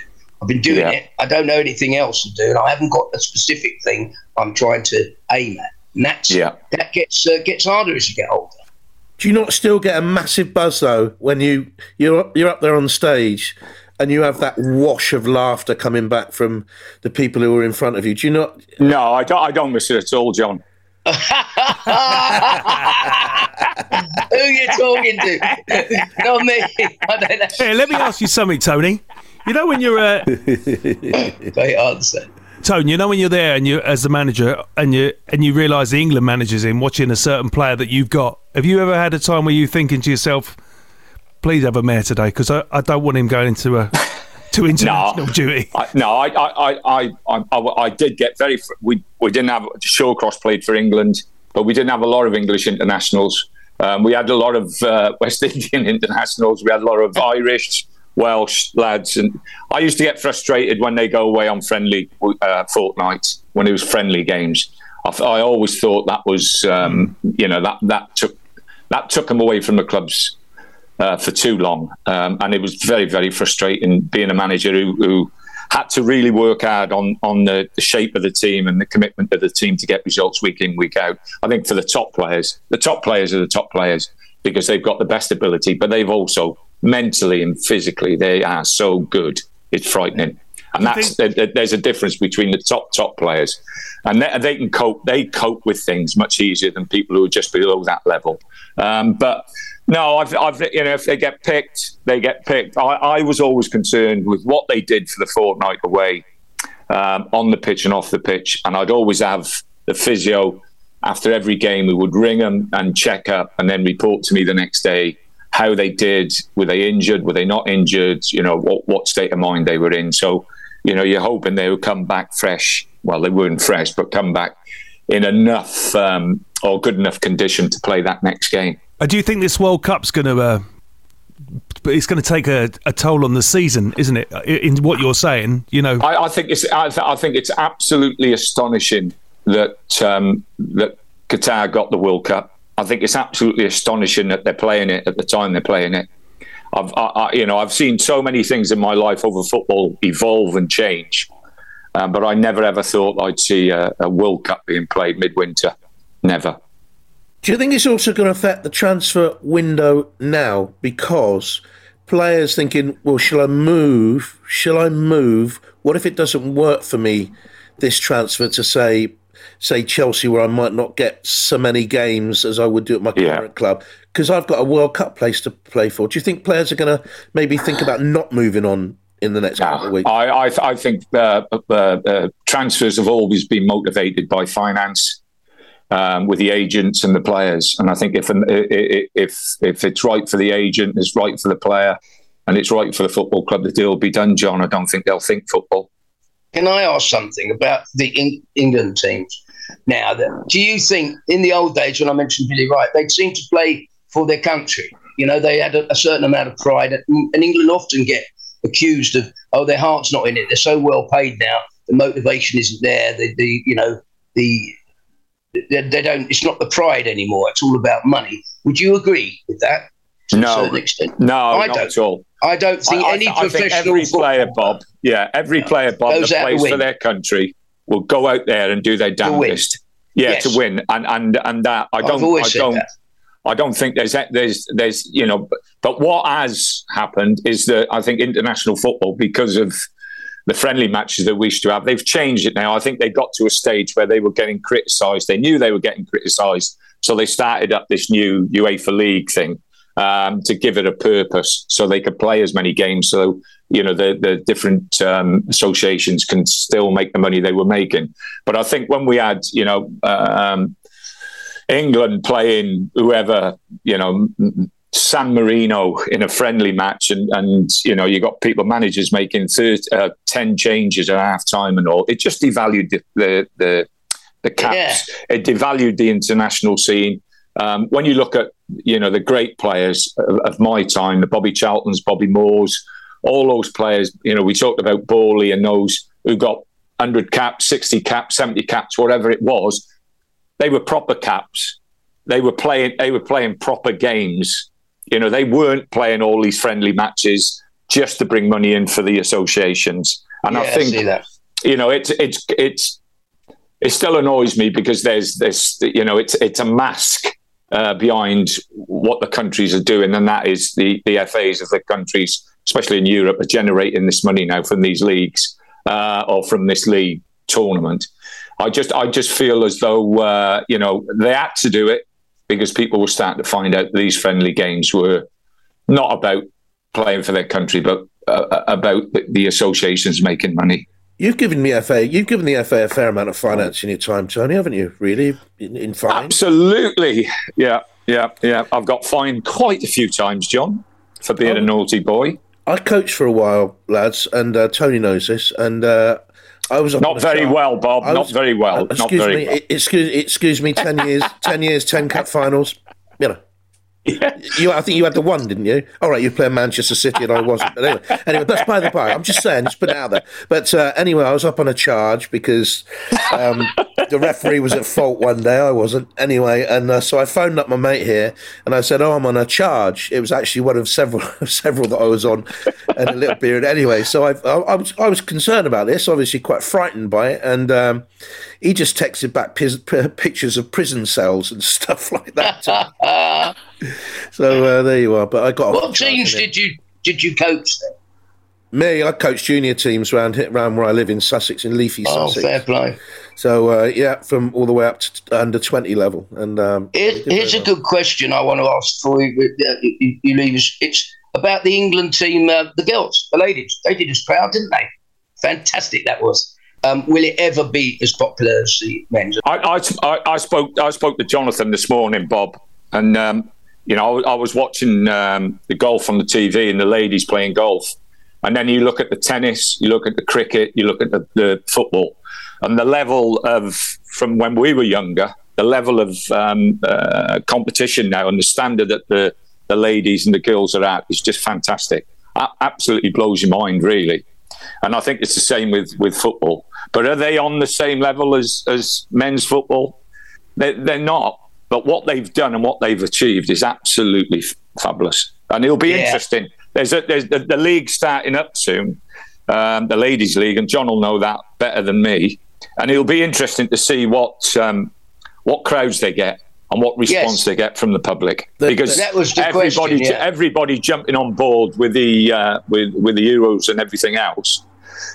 I've been doing yeah. it. I don't know anything else to do, and I haven't got a specific thing I'm trying to aim at. And that's yeah. that gets uh, gets harder as you get older. Do you not still get a massive buzz though when you you're up, you're up there on stage and you have that wash of laughter coming back from the people who are in front of you? Do you not? No, I don't. I don't miss it at all, John. <laughs> <laughs> Who are you talking to? <laughs> Not me. Hey, let me ask you something, Tony. You know when you're uh... great answer. Tone, you know when you're there and you as the manager and you and you realise the England manager's in watching a certain player that you've got. Have you ever had a time where you're thinking to yourself, "Please have a mare today," because I, I don't want him going into a to <laughs> international no, duty. I, no, I I, I I, I I did get very. We we didn't have Shawcross played for England, but we didn't have a lot of English internationals. Um, we had a lot of uh, <laughs> West Indian internationals. We had a lot of Irish. Welsh lads, and I used to get frustrated when they go away on friendly uh, fortnights when it was friendly games. I, I always thought that was, um, you know, that that took that took them away from the clubs uh, for too long, um, and it was very very frustrating being a manager who, who had to really work hard on on the, the, shape of the team and the commitment of the team to get results week in week out. I think for the top players, the top players are the top players because they've got the best ability, but they've also mentally and physically, they are so good. It's frightening. And that's there's a difference between the top top players, and they, they, can cope. They cope with things much easier than people who are just below that level. Um, but no, I've, I've, you know, if they get picked, they get picked. I, I was always concerned with what they did for the fortnight away um, on the pitch and off the pitch, and I'd always have the physio after every game. We would ring them and check up, and then report to me the next day how they did. Were they injured? Were they not injured? You know, what, what state of mind they were in. So, you know, you're hoping they would come back fresh. Well, they weren't fresh, but come back in enough um, or good enough condition to play that next game. Uh, do you think this World Cup's going to? Uh, it's going to take a, a, toll on the season, isn't it? In what you're saying, you know, I, I think it's I, th- I, think it's absolutely astonishing that um, that Qatar got the World Cup. I think it's absolutely astonishing that they're playing it at the time they're playing it. I've, I, I, you know, I've seen so many things in my life over football evolve and change, um, but I never ever thought I'd see a, a World Cup being played midwinter. Never. Do you think it's also going to affect the transfer window now because players thinking, well, shall I move? Shall I move? What if it doesn't work for me? This transfer to say say Chelsea, where I might not get so many games as I would do at my current yeah. club, because I've got a World Cup place to play for. Do you think players are going to maybe think about not moving on in the next no, couple of weeks? I, I, I think uh, uh, uh, transfers have always been motivated by finance. Um, with the agents and the players, and I think if if if it's right for the agent, it's right for the player, and it's right for the football club, the deal will be done. John, I don't think they'll think football. Can I ask something about the England teams? Now, do you think in the old days when I mentioned Billy Wright, they'd seem to play for their country? You know, they had a, a certain amount of pride, and, and England often get accused of, oh, their heart's not in it. They're so well paid now. The motivation isn't there. The, the you know, the they, they don't. It's not the pride anymore. It's all about money. Would you agree with that? to no, a certain extent. No, I not don't. at all. I don't think I, any I, professional I think every player, Bob, yeah, every yeah, player, Bob, that plays for their country will go out there and do their damnedest. Yeah, yes. to win, and and and that I don't, I don't, that. I don't think there's there's there's you know, but, but what has happened is that I think international football because of the friendly matches that we used to have, they've changed it now. I think they got to a stage where they were getting criticised. They knew they were getting criticised, so they started up this new UEFA League thing um, to give it a purpose, so they could play as many games. So you know the the different um, associations can still make the money they were making. But I think when we had you know. Um, England playing whoever, you know, San Marino in a friendly match, and and you know you got people managers making 30, uh, ten changes at half time and all. It just devalued the the the, the caps. Yeah. It devalued the international scene. Um, when you look at you know the great players of, of, my time, the Bobby Charltons, Bobby Moores, all those players. You know we talked about Bowley and those who got hundred caps, sixty caps, seventy caps, whatever it was. They were proper caps. They were playing. They were playing proper games you know, they weren't playing all these friendly matches just to bring money in for the associations. And yeah, I think, I you know, it's it's it's it still annoys me because there's this, you know, it's it's a mask uh, behind what the countries are doing, and that is the the FAs of the countries, especially in Europe, are generating this money now from these leagues uh, or from this league tournament. I just I just feel as though uh, you know they had to do it because people were starting to find out these friendly games were not about playing for their country, but uh, about the associations making money. You've given the FA, you've given the FA a fair amount of finance in your time, Tony, haven't you? Really, in, in fine. Absolutely, yeah, yeah, yeah. I've got fined quite a few times, John, for being oh. a naughty boy. I coached for a while, lads, and uh, Tony knows this, and uh, I was not very well, Bob. Was, not very well. Uh, excuse not very me. Well. Excuse, excuse me. Ten years. ten years. Ten cup finals. You know. Yeah. You, I think you had the one, didn't you? All right, you play Manchester City, and I wasn't. But anyway, anyway, that's by the by. I'm just saying, just put it out there. But uh, anyway, I was up on a charge because um, the referee was at fault one day. I wasn't. Anyway, and uh, so I phoned up my mate here, and I said, "Oh, I'm on a charge." It was actually one of several, <laughs> several that I was on and a little beard Anyway, so I, I, I was, I was concerned about this. Obviously, quite frightened by it, and. Um, he just texted back p- pictures of prison cells and <laughs> stuff like that. <laughs> <laughs> so uh, there you are. But I got. What teams did you did you coach then? Me, I coach junior teams around around where I live in Sussex, in leafy oh, Sussex. fair play. So uh, yeah, from all the way up to under twenty level. And um, here's a well. good question I want to ask for you. Uh, you, you leave us. It's about the England team, uh, the girls, the ladies. They did us proud, didn't they? Fantastic that was. Um, will it ever be as popular as the men's? I, I, I, spoke I spoke to Jonathan this morning, Bob, and um, you know I, was watching um, the golf on the TV and the ladies playing golf, and then you look at the tennis, you look at the cricket, you look at the, the football, and the level of from when we were younger, the level of um, uh, competition now and the standard that the the ladies and the girls are at is just fantastic. absolutely blows your mind, really. And I think it's the same with, with football. But are they on the same level as, as men's football? They're, they're not. But what they've done and what they've achieved is absolutely f- fabulous. And it'll be yeah. interesting. There's, a, there's the, the league starting up soon, um, the ladies' league, and John will know that better than me. And it'll be interesting to see what um, what crowds they get and what response yes. they get from the public. The, because that was everybody, question, yeah. everybody jumping on board with the uh, with with the Euros and everything else.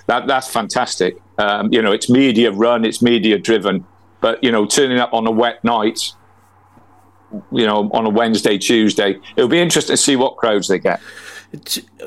That that's fantastic. Um, you know, it's media run, it's media driven, but you know, turning up on a wet night, you know, on a Wednesday, Tuesday, it'll be interesting to see what crowds they get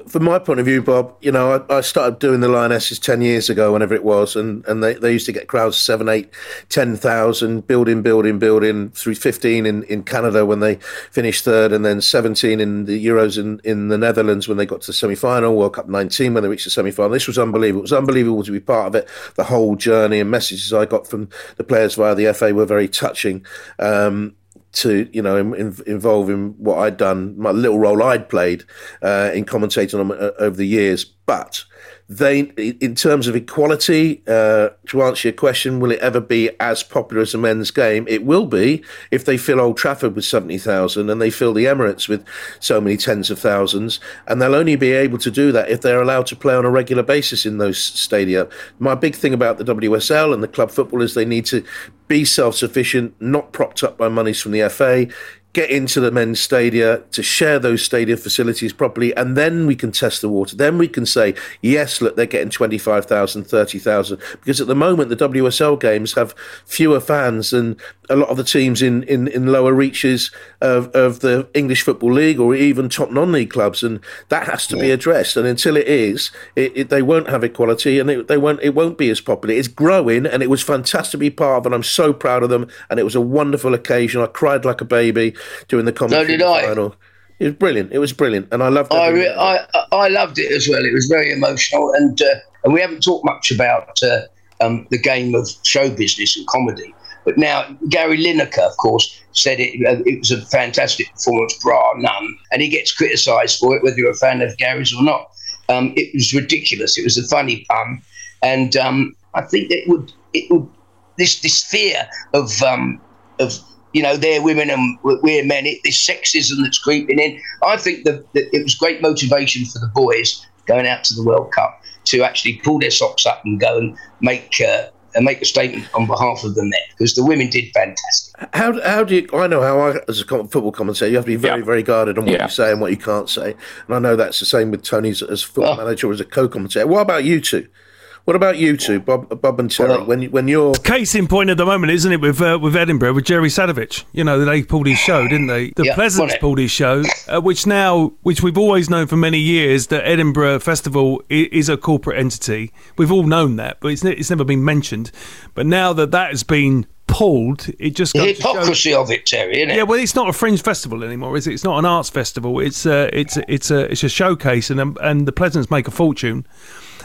from my point of view, Bob, you know, I, I, started doing the Lionesses 10 years ago, whenever it was, and, and they, they used to get crowds seven, eight, 10,000, building, building, building, through 15 in, in Canada when they finished third, and then 17 in the Euros in, in the Netherlands when they got to the semi final, World Cup 19 when they reached the semi final. This was unbelievable. It was unbelievable to be part of it. The whole journey and messages I got from the players via the FA were very touching. Um, to you know in, involve in what I'd done, my little role I'd played uh, in commentating on uh, over the years. but they, in terms of equality, uh, to answer your question, will it ever be as popular as a men's game? It will be if they fill Old Trafford with 70,000 and they fill the Emirates with so many tens of thousands. And they'll only be able to do that if they're allowed to play on a regular basis in those stadia. My big thing about the WSL and the club football is they need to be self sufficient, not propped up by monies from the FA get into the men's stadia to share those stadia facilities properly and then we can test the water. Then we can say yes look they're getting 25,000 30,000 because at the moment the WSL games have fewer fans than a lot of the teams in, in, in lower reaches of, of the English Football League or even top non-league clubs and that has to yeah. be addressed. And until it is it, it, they won't have equality and it, they won't it won't be as popular. It's growing and it was fantastic to be part of and I'm so proud of them and it was a wonderful occasion. I cried like a baby during the commentary so did final. It was brilliant. It was brilliant, and I loved it. I, re- I, I loved it as well. It was very emotional, and uh, and we haven't talked much about uh, um, the game of show business and comedy. But now Gary Lineker, of course, said it, uh, it was a fantastic performance, bra none, and he gets criticised for it, whether you're a fan of Gary's or not. Um, it was ridiculous. It was a funny pun, and um, I think it would it would this this fear of um, of you know, they're women and we're men. It, this sexism that's creeping in. I think that, it was great motivation for the boys going out to the World Cup to actually pull their socks up and go and make uh, and make a statement on behalf of the men because the women did fantastic. How, how do you? I know how I, as a football commentator, you have to be very, yeah. very guarded on what yeah. you say and what you can't say, and I know that's the same with Tony's as a football oh. manager or as a co-commentator. What about you two? What about you two, Bob, Bob and Terry? Well, when when you're case in point at the moment, isn't it, with uh, with Edinburgh with Jerry Sadowitz? You know they pulled his show, didn't they? The yeah, Pleasance pulled his show, uh, which now, which we've always known for many years, that Edinburgh Festival is a corporate entity. We've all known that, but it's it's never been mentioned. But now that that has been pulled, it just the hypocrisy of it, Terry. Isn't it? Yeah, well, it's not a fringe festival anymore, is it? It's not an arts festival. It's uh, it's it's a it's a showcase, and um, and the Pleasance make a fortune.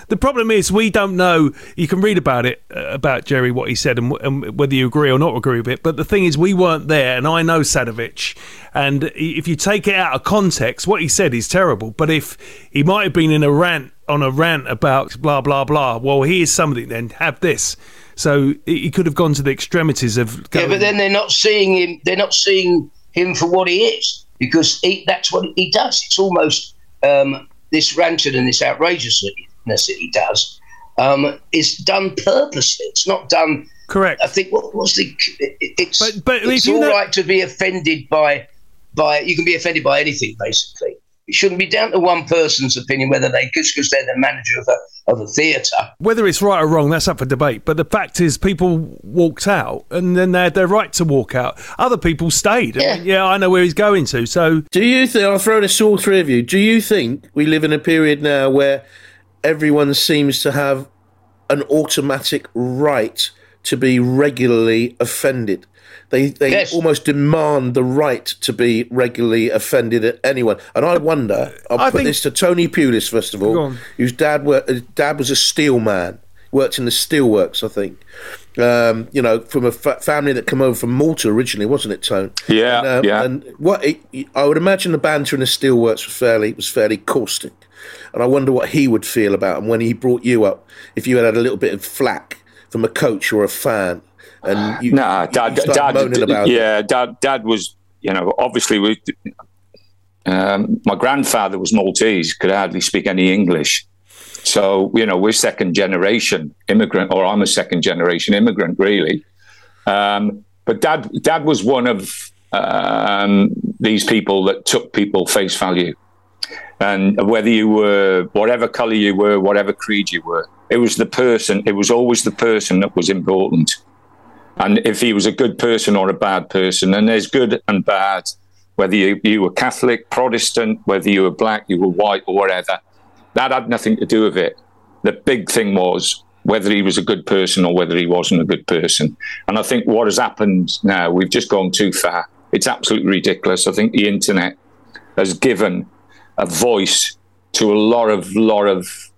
The problem is we don't know. You can read about it uh, about Jerry what he said and, and, whether you agree or not agree with it. But the thing is, we weren't there, and I know Sadowitz. And if you take it out of context, what he said is terrible. But if he might have been in a rant on a rant about blah blah blah, well, here's something. Then have this. So he could have gone to the extremities of. Going, yeah, but then they're not seeing him. They're not seeing him for what he is because he, that's what he does. It's almost um, this ranted and this outrageously that he does um, is done purposely. It's not done. Correct. I think what was the? It's but, but it's all know- right to be offended by by. You can be offended by anything basically. It shouldn't be down to one person's opinion whether they just because they're the manager of a of a theatre. Whether it's right or wrong, that's up for debate. But the fact is, people walked out, and then they had their right to walk out. Other people stayed. Yeah, I mean, yeah, I know where he's going to. So, do you think? I'll throw this to all three of you. Do you think we live in a period now where everyone seems to have an automatic right to be regularly offended. They they yes. almost demand the right to be regularly offended at anyone. And I wonder. I'll I put this to Tony Pulis first of all, whose dad worked. His dad was a steel man, worked in the steelworks, I think. Um, you know, from a fa- family that came over from Malta originally, wasn't it, Tone? Yeah, and, um, yeah. And what it, I would imagine the banter in the steelworks was fairly was fairly caustic and I wonder what he would feel about him when he brought you up. If you had had a little bit of flack from a coach or a fan, and you, nah, you, dad, you dad, moaning about yeah, it. dad, dad was, you know, obviously we. Um, my grandfather was Maltese, could hardly speak any English. So, you know, we're second generation immigrant, or I'm a second generation immigrant, really. Um, but dad, dad was one of um, these people that took people face value and whether you were whatever color you were, whatever creed you were, it was the person. It was always the person that was important. And if he was a good person or a bad person, and there's good and bad, whether you, you were Catholic, Protestant, whether you were black, you were white, or whatever, that had nothing to do with it. The big thing was whether he was a good person or whether he wasn't a good person. And I think what has happened now, we've just gone too far. It's absolutely ridiculous. I think the internet has given a voice to a lot of lot of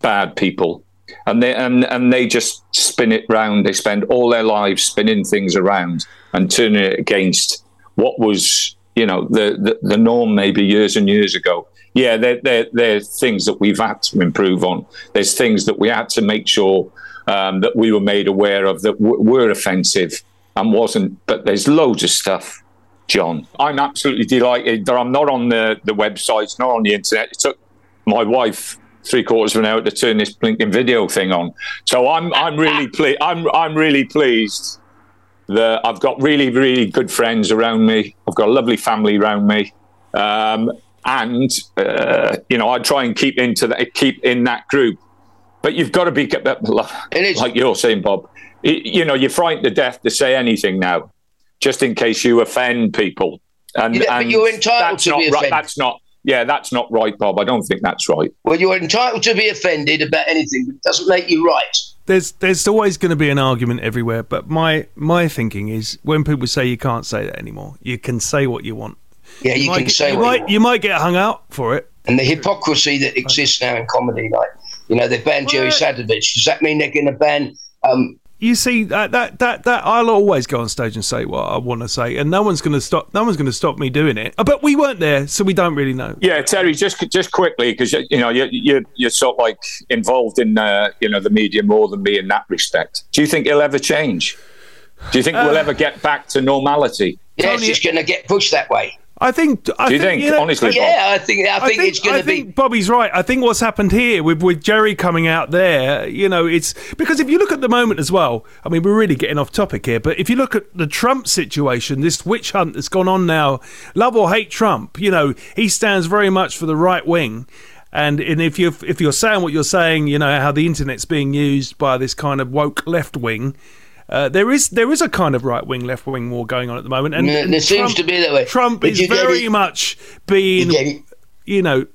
bad people and they and, and they just spin it round they spend all their lives spinning things around and turning it against what was you know the, the, the norm maybe years and years ago. Yeah, there, there, there are things that we've had to improve on. There's things that we had to make sure um, that we were made aware of that w- were offensive and wasn't. But there's loads of stuff, John. I'm absolutely delighted that I'm not on the, the websites, not on the internet. It took my wife three quarters of an hour to turn this blinking video thing on. So I'm I'm really pleased. I'm I'm really pleased that I've got really really good friends around me. I've got a lovely family around me. Um, and uh, you know, I try and keep into that, keep in that group. But you've got to be like you're saying, Bob. You know, you're frightened to death to say anything now, just in case you offend people. And, yeah, and you're entitled to be offended. Right, that's not. Yeah, that's not right, Bob. I don't think that's right. Well, you're entitled to be offended about anything, but it doesn't make you right. There's there's always going to be an argument everywhere, but my my thinking is when people say you can't say that anymore, you can say what you want. Yeah, you, you can say you might you, you might get hung out for it. And the hypocrisy that exists now in comedy, like you know, they've banned Jerry Sadowitz. Does that mean they're going to ban um, you see that that that that I'll always go on stage and say what I want to say, and no one's going to stop. No one's going to stop me doing it. But we weren't there, so we don't really know. Yeah, Terry, just just quickly because you know you you're, you're sort of like involved in uh, you know the media more than me in that respect. Do you think it'll ever change? Do you think uh, we'll ever get back to normality? Yes, it's just going to get pushed that way. I think. I Do you think, think, you know, honestly? Bob? Yeah, I think. I, I think, it's going to be. Bobby's right. I think what's happened here with with Jerry coming out there, you know, it's because if you look at the moment as well. I mean, we're really getting off topic here, but if you look at the Trump situation, this witch hunt that's gone on now, love or hate Trump, you know, he stands very much for the right wing. And, and if you if you're saying what you're saying, you know how the internet's being used by this kind of woke left wing, uh, there is there is a kind of right wing left wing war going on at the moment, and, and there Trump, to be that way. Trump is very much being, you, you know.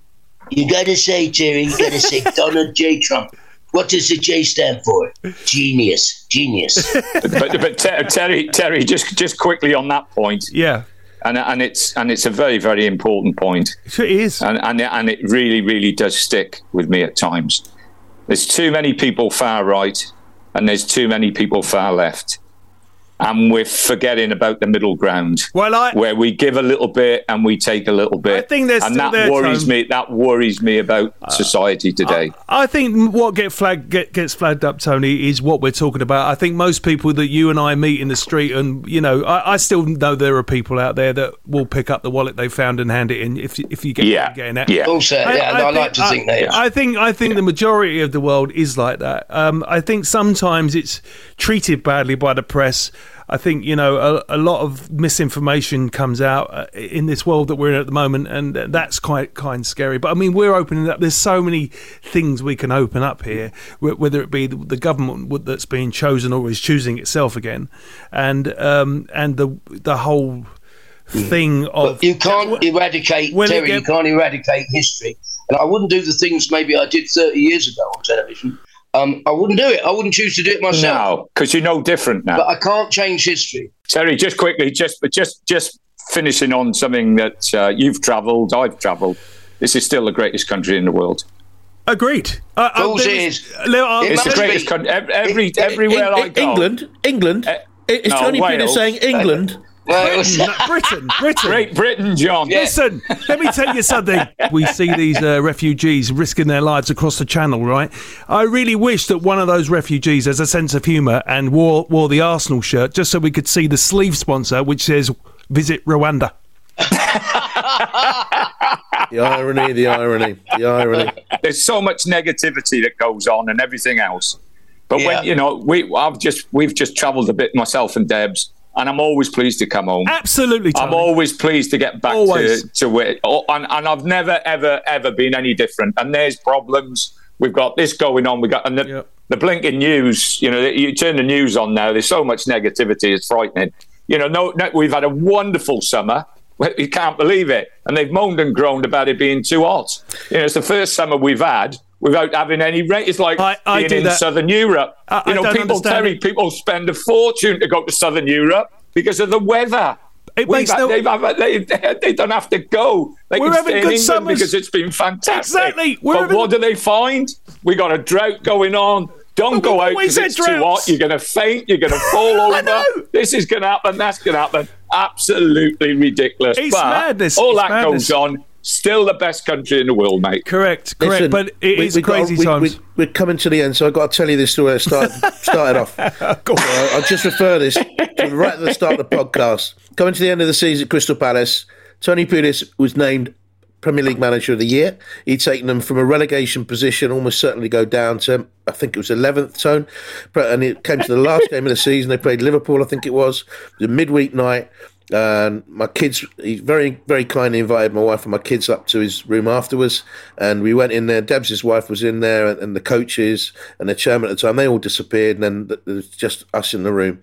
You got to say, Jerry. You got to say Donald J. Trump. What does the J stand for? Genius, genius. <laughs> but, but, but Terry, Terry, just just quickly on that point. Yeah. And, and it's and it's a very very important point. It is. And and and it really really does stick with me at times. There's too many people far right and there's too many people far left and we're forgetting about the middle ground. Well, I, where we give a little bit and we take a little bit. I think there's and that there, worries Tom. me. That worries me about uh, society today. I, I think what get flagged get, gets flagged up, Tony, is what we're talking about. I think most people that you and I meet in the street, and you know, I, I still know there are people out there that will pick up the wallet they found and hand it in if if you get yeah. getting it. Yeah, also, yeah, I, I, think, like to think that. I think I think the majority of the world is like that. Um, I think sometimes it's treated badly by the press. I think you know a, a, lot of misinformation comes out uh, in this world that we're in at the moment, and that's quite kind of scary. But I mean, we're opening up. There's so many things we can open up here, whether it be the government that's being chosen or is choosing itself again, and um, and the the whole thing of but you can't eradicate Terry. Get, you can't eradicate history, and I wouldn't do the things maybe I did 30 years ago on television um, I wouldn't do it. I wouldn't choose to do it myself. No, because you know different now. But I can't change history. Terry, just quickly, just just just finishing on something that uh, you've travelled, I've travelled. This is still the greatest country in the world. Agreed. Uh, uh, it is. Uh, it's the greatest country. Every, it, everywhere it, I go. England, England. Uh, it's no, Tony Wales. Peter saying England. Britain, Britain, Britain. Great Britain, John. Yeah. Listen, let me tell you something. We see these uh, refugees risking their lives across the channel, right? I really wish that one of those refugees has a sense of humour and wore, wore the Arsenal shirt just so we could see the sleeve sponsor, which says "Visit Rwanda." <laughs> the irony, the irony, the irony. There's so much negativity that goes on and everything else. But yeah. when you know, we I've just we've just travelled a bit myself and Debs and I'm always pleased to come home. Absolutely, Tony. I'm always pleased to get back always. to to it, oh, and, and I've never ever ever been any different. And there's problems. We've got this going on. We got and the, yep. the blinking news. You know, you turn the news on now. There's so much negativity. It's frightening. You know, no, no we've had a wonderful summer. You can't believe it, and they've moaned and groaned about it being too hot. You know, it's the first summer we've had without having any rain. It's like I, I being in that. Southern Europe. I, you know, people, Terry, it. people spend a fortune to go to Southern Europe because of the weather. It makes no... they, they, <laughs> they, don't have to go. They We're can stay in England summers. because it's been fantastic. Exactly. We're but having... what do they find? We got a drought going on. Don't oh, go out because it's droughts. too hot. You're going to faint. You're going <laughs> to fall over. This is going to happen. That's going to happen. absolutely ridiculous. It's but madness. All It's that madness. goes on. Still the best country in the world, mate. Correct, correct. Listen, but it we- is we got- crazy we- times. We, we're coming to the end, so I've got to tell you this story. That uh, started, <laughs> started off. <laughs> So I'll, I'll just refer this to right at the start of the podcast. Coming to the end of the season at Crystal Palace, Tony Pulis was named Premier League Manager of the Year. He'd taken them from a relegation position, almost certainly go down to, I think it was 11th tone. And it came to the last game of the season. They played Liverpool, I think it was. It was a midweek night. And my kids, he very, very kindly invited my wife and my kids up to his room afterwards. And we went in there. Debs' wife was in there, and, and the coaches and the chairman at the time. They all disappeared. And then th- there was just us in the room.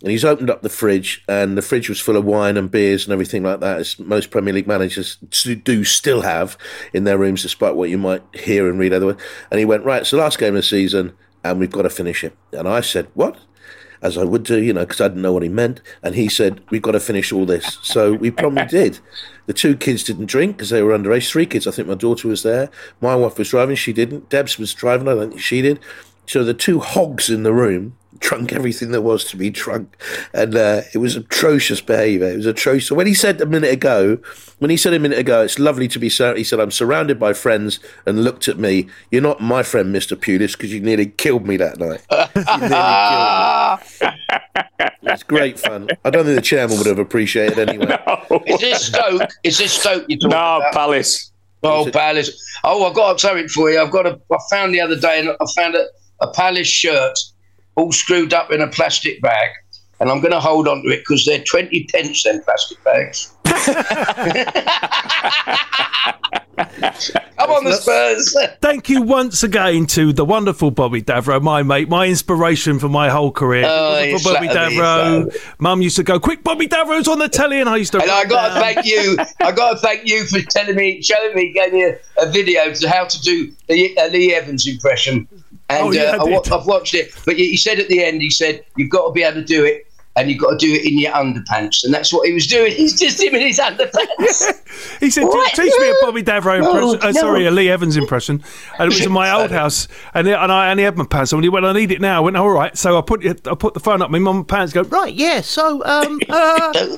And he's opened up the fridge, and the fridge was full of wine and beers and everything like that, as most Premier League managers do still have in their rooms, despite what you might hear and read otherwise. And he went, Right, it's the last game of the season, and we've got to finish it. And I said, What? As I would do, you know, because I didn't know what he meant. And he said, We've got to finish all this. So we probably <laughs> did. The two kids didn't drink because they were underage. Three kids, I think my daughter was there. My wife was driving, she didn't. Debs was driving, I don't think she did. So the two hogs in the room drunk everything there was to be drunk. And uh, it was atrocious behaviour. It was atrocious. When he said a minute ago, when he said a minute ago, it's lovely to be surrounded, he said, I'm surrounded by friends and looked at me. You're not my friend, Mr. Pulis, because you nearly killed me that night. <laughs> You nearly killed me. It's great fun. I don't think the chairman would have appreciated it anyway. <laughs> Is this Stoke? Is this Stoke you're talking No, about? Palace. Oh, Palace. Oh, I've got something for you. I've got a. I found the other day, and I found a, a Palace shirt, all screwed up in a plastic bag, and I'm going to hold on to it because they're twenty pence. Them plastic bags. <laughs> Come on, the Spurs. <laughs> Thank you once again to the wonderful Bobby Davro, my mate, my inspiration for my whole career. Oh, Bobby Davro. Mum used to go, "Quick, Bobby Davro's on the telly," and I used to. And I got to thank you. I got to thank you for telling me, showing me, gave me a, a video to how to do the uh, Lee Evans impression. And Oh, yeah, uh, I I wa- did. I've watched it. But he said at the end, he said, "You've got to be able to do it." And you've got to do it in your underpants, and that's what he was doing. <laughs> He's just him in his underpants. <laughs> He said, What? "Teach me a Bobby Davro <laughs> No, impression." Uh, no. Sorry, a Lee Evans impression. And it was in my old house, and, it, and I only had my pants on. He went, "I need it now." I went, "All right." So I put it, I put the phone up. My mum pants go right. Yeah. So um. Uh,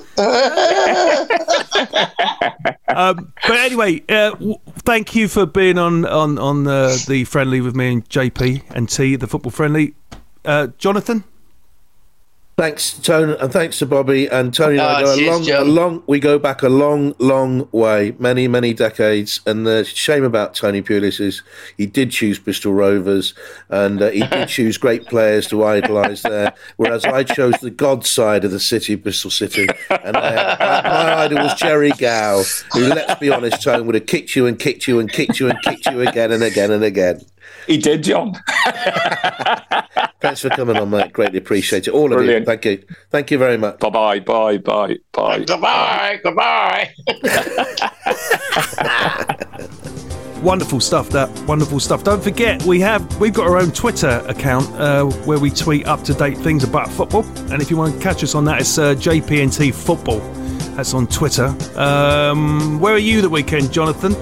um but anyway, uh, w- thank you for being on on on uh, the friendly with me and JP and T, the football friendly. Uh, Jonathan. Thanks, Tony, and thanks to Bobby and Tony. and I Oh, go a cheers, long, a John. long. We go back a long, long way, many, many decades. And the shame about Tony Pulis is he did choose Bristol Rovers, and uh, he did <laughs> choose great players to idolise there. Whereas I chose the God side of the city, Bristol City, and I, I, my idol was Gerry Gow, who, let's be honest, Tony would have kicked you and kicked you and kicked you and kicked you again and again and again. He did, John. <laughs> Thanks for coming on, mate. Greatly appreciate it. All of you. Thank you. Thank you very much. Bye bye, bye bye, bye. goodbye, goodbye. <laughs> Wonderful stuff. That wonderful stuff. Don't forget, we have we've got our own Twitter account uh, where we tweet up to date things about football. And if you want to catch us on that, it's uh, JPNT Football. That's on Twitter. Um, where are you the weekend, Jonathan?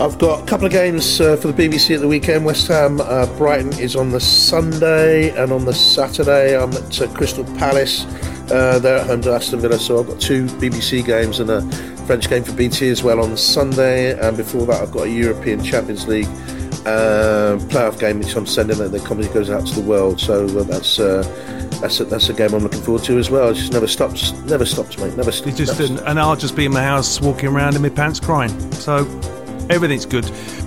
I've got a couple of games uh, for the BBC at the weekend. West Ham, uh, Brighton is on the Sunday, and on the Saturday I'm at uh, Crystal Palace. Uh, they're at home to Aston Villa, so I've got two BBC games and a French game for BT as well on Sunday. And before that, I've got a European Champions League uh, playoff game, which I'm sending. The comedy goes out to the world, so uh, that's. Uh, that's a, that's a game I'm looking forward to as well. It just never stops, never stops, mate. Never, You just never didn't, and I'll just be in my house walking around in my pants crying. So everything's good.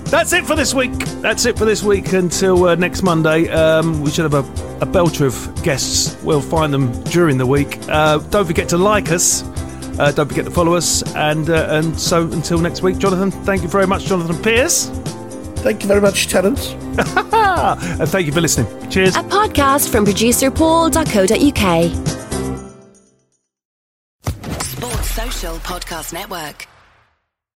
That's it for this week. That's it for this week until uh, next Monday. Um, we should have a, a belter of guests. We'll find them during the week. Uh, don't forget to like us. Uh, don't forget to follow us. And uh, and so until next week, Jonathan. Thank you very much, Jonathan Pearce. Thank you very much, Terence. <laughs> and thank you for listening. Cheers. A podcast from producer paul.co.uk. Sports Social Podcast Network.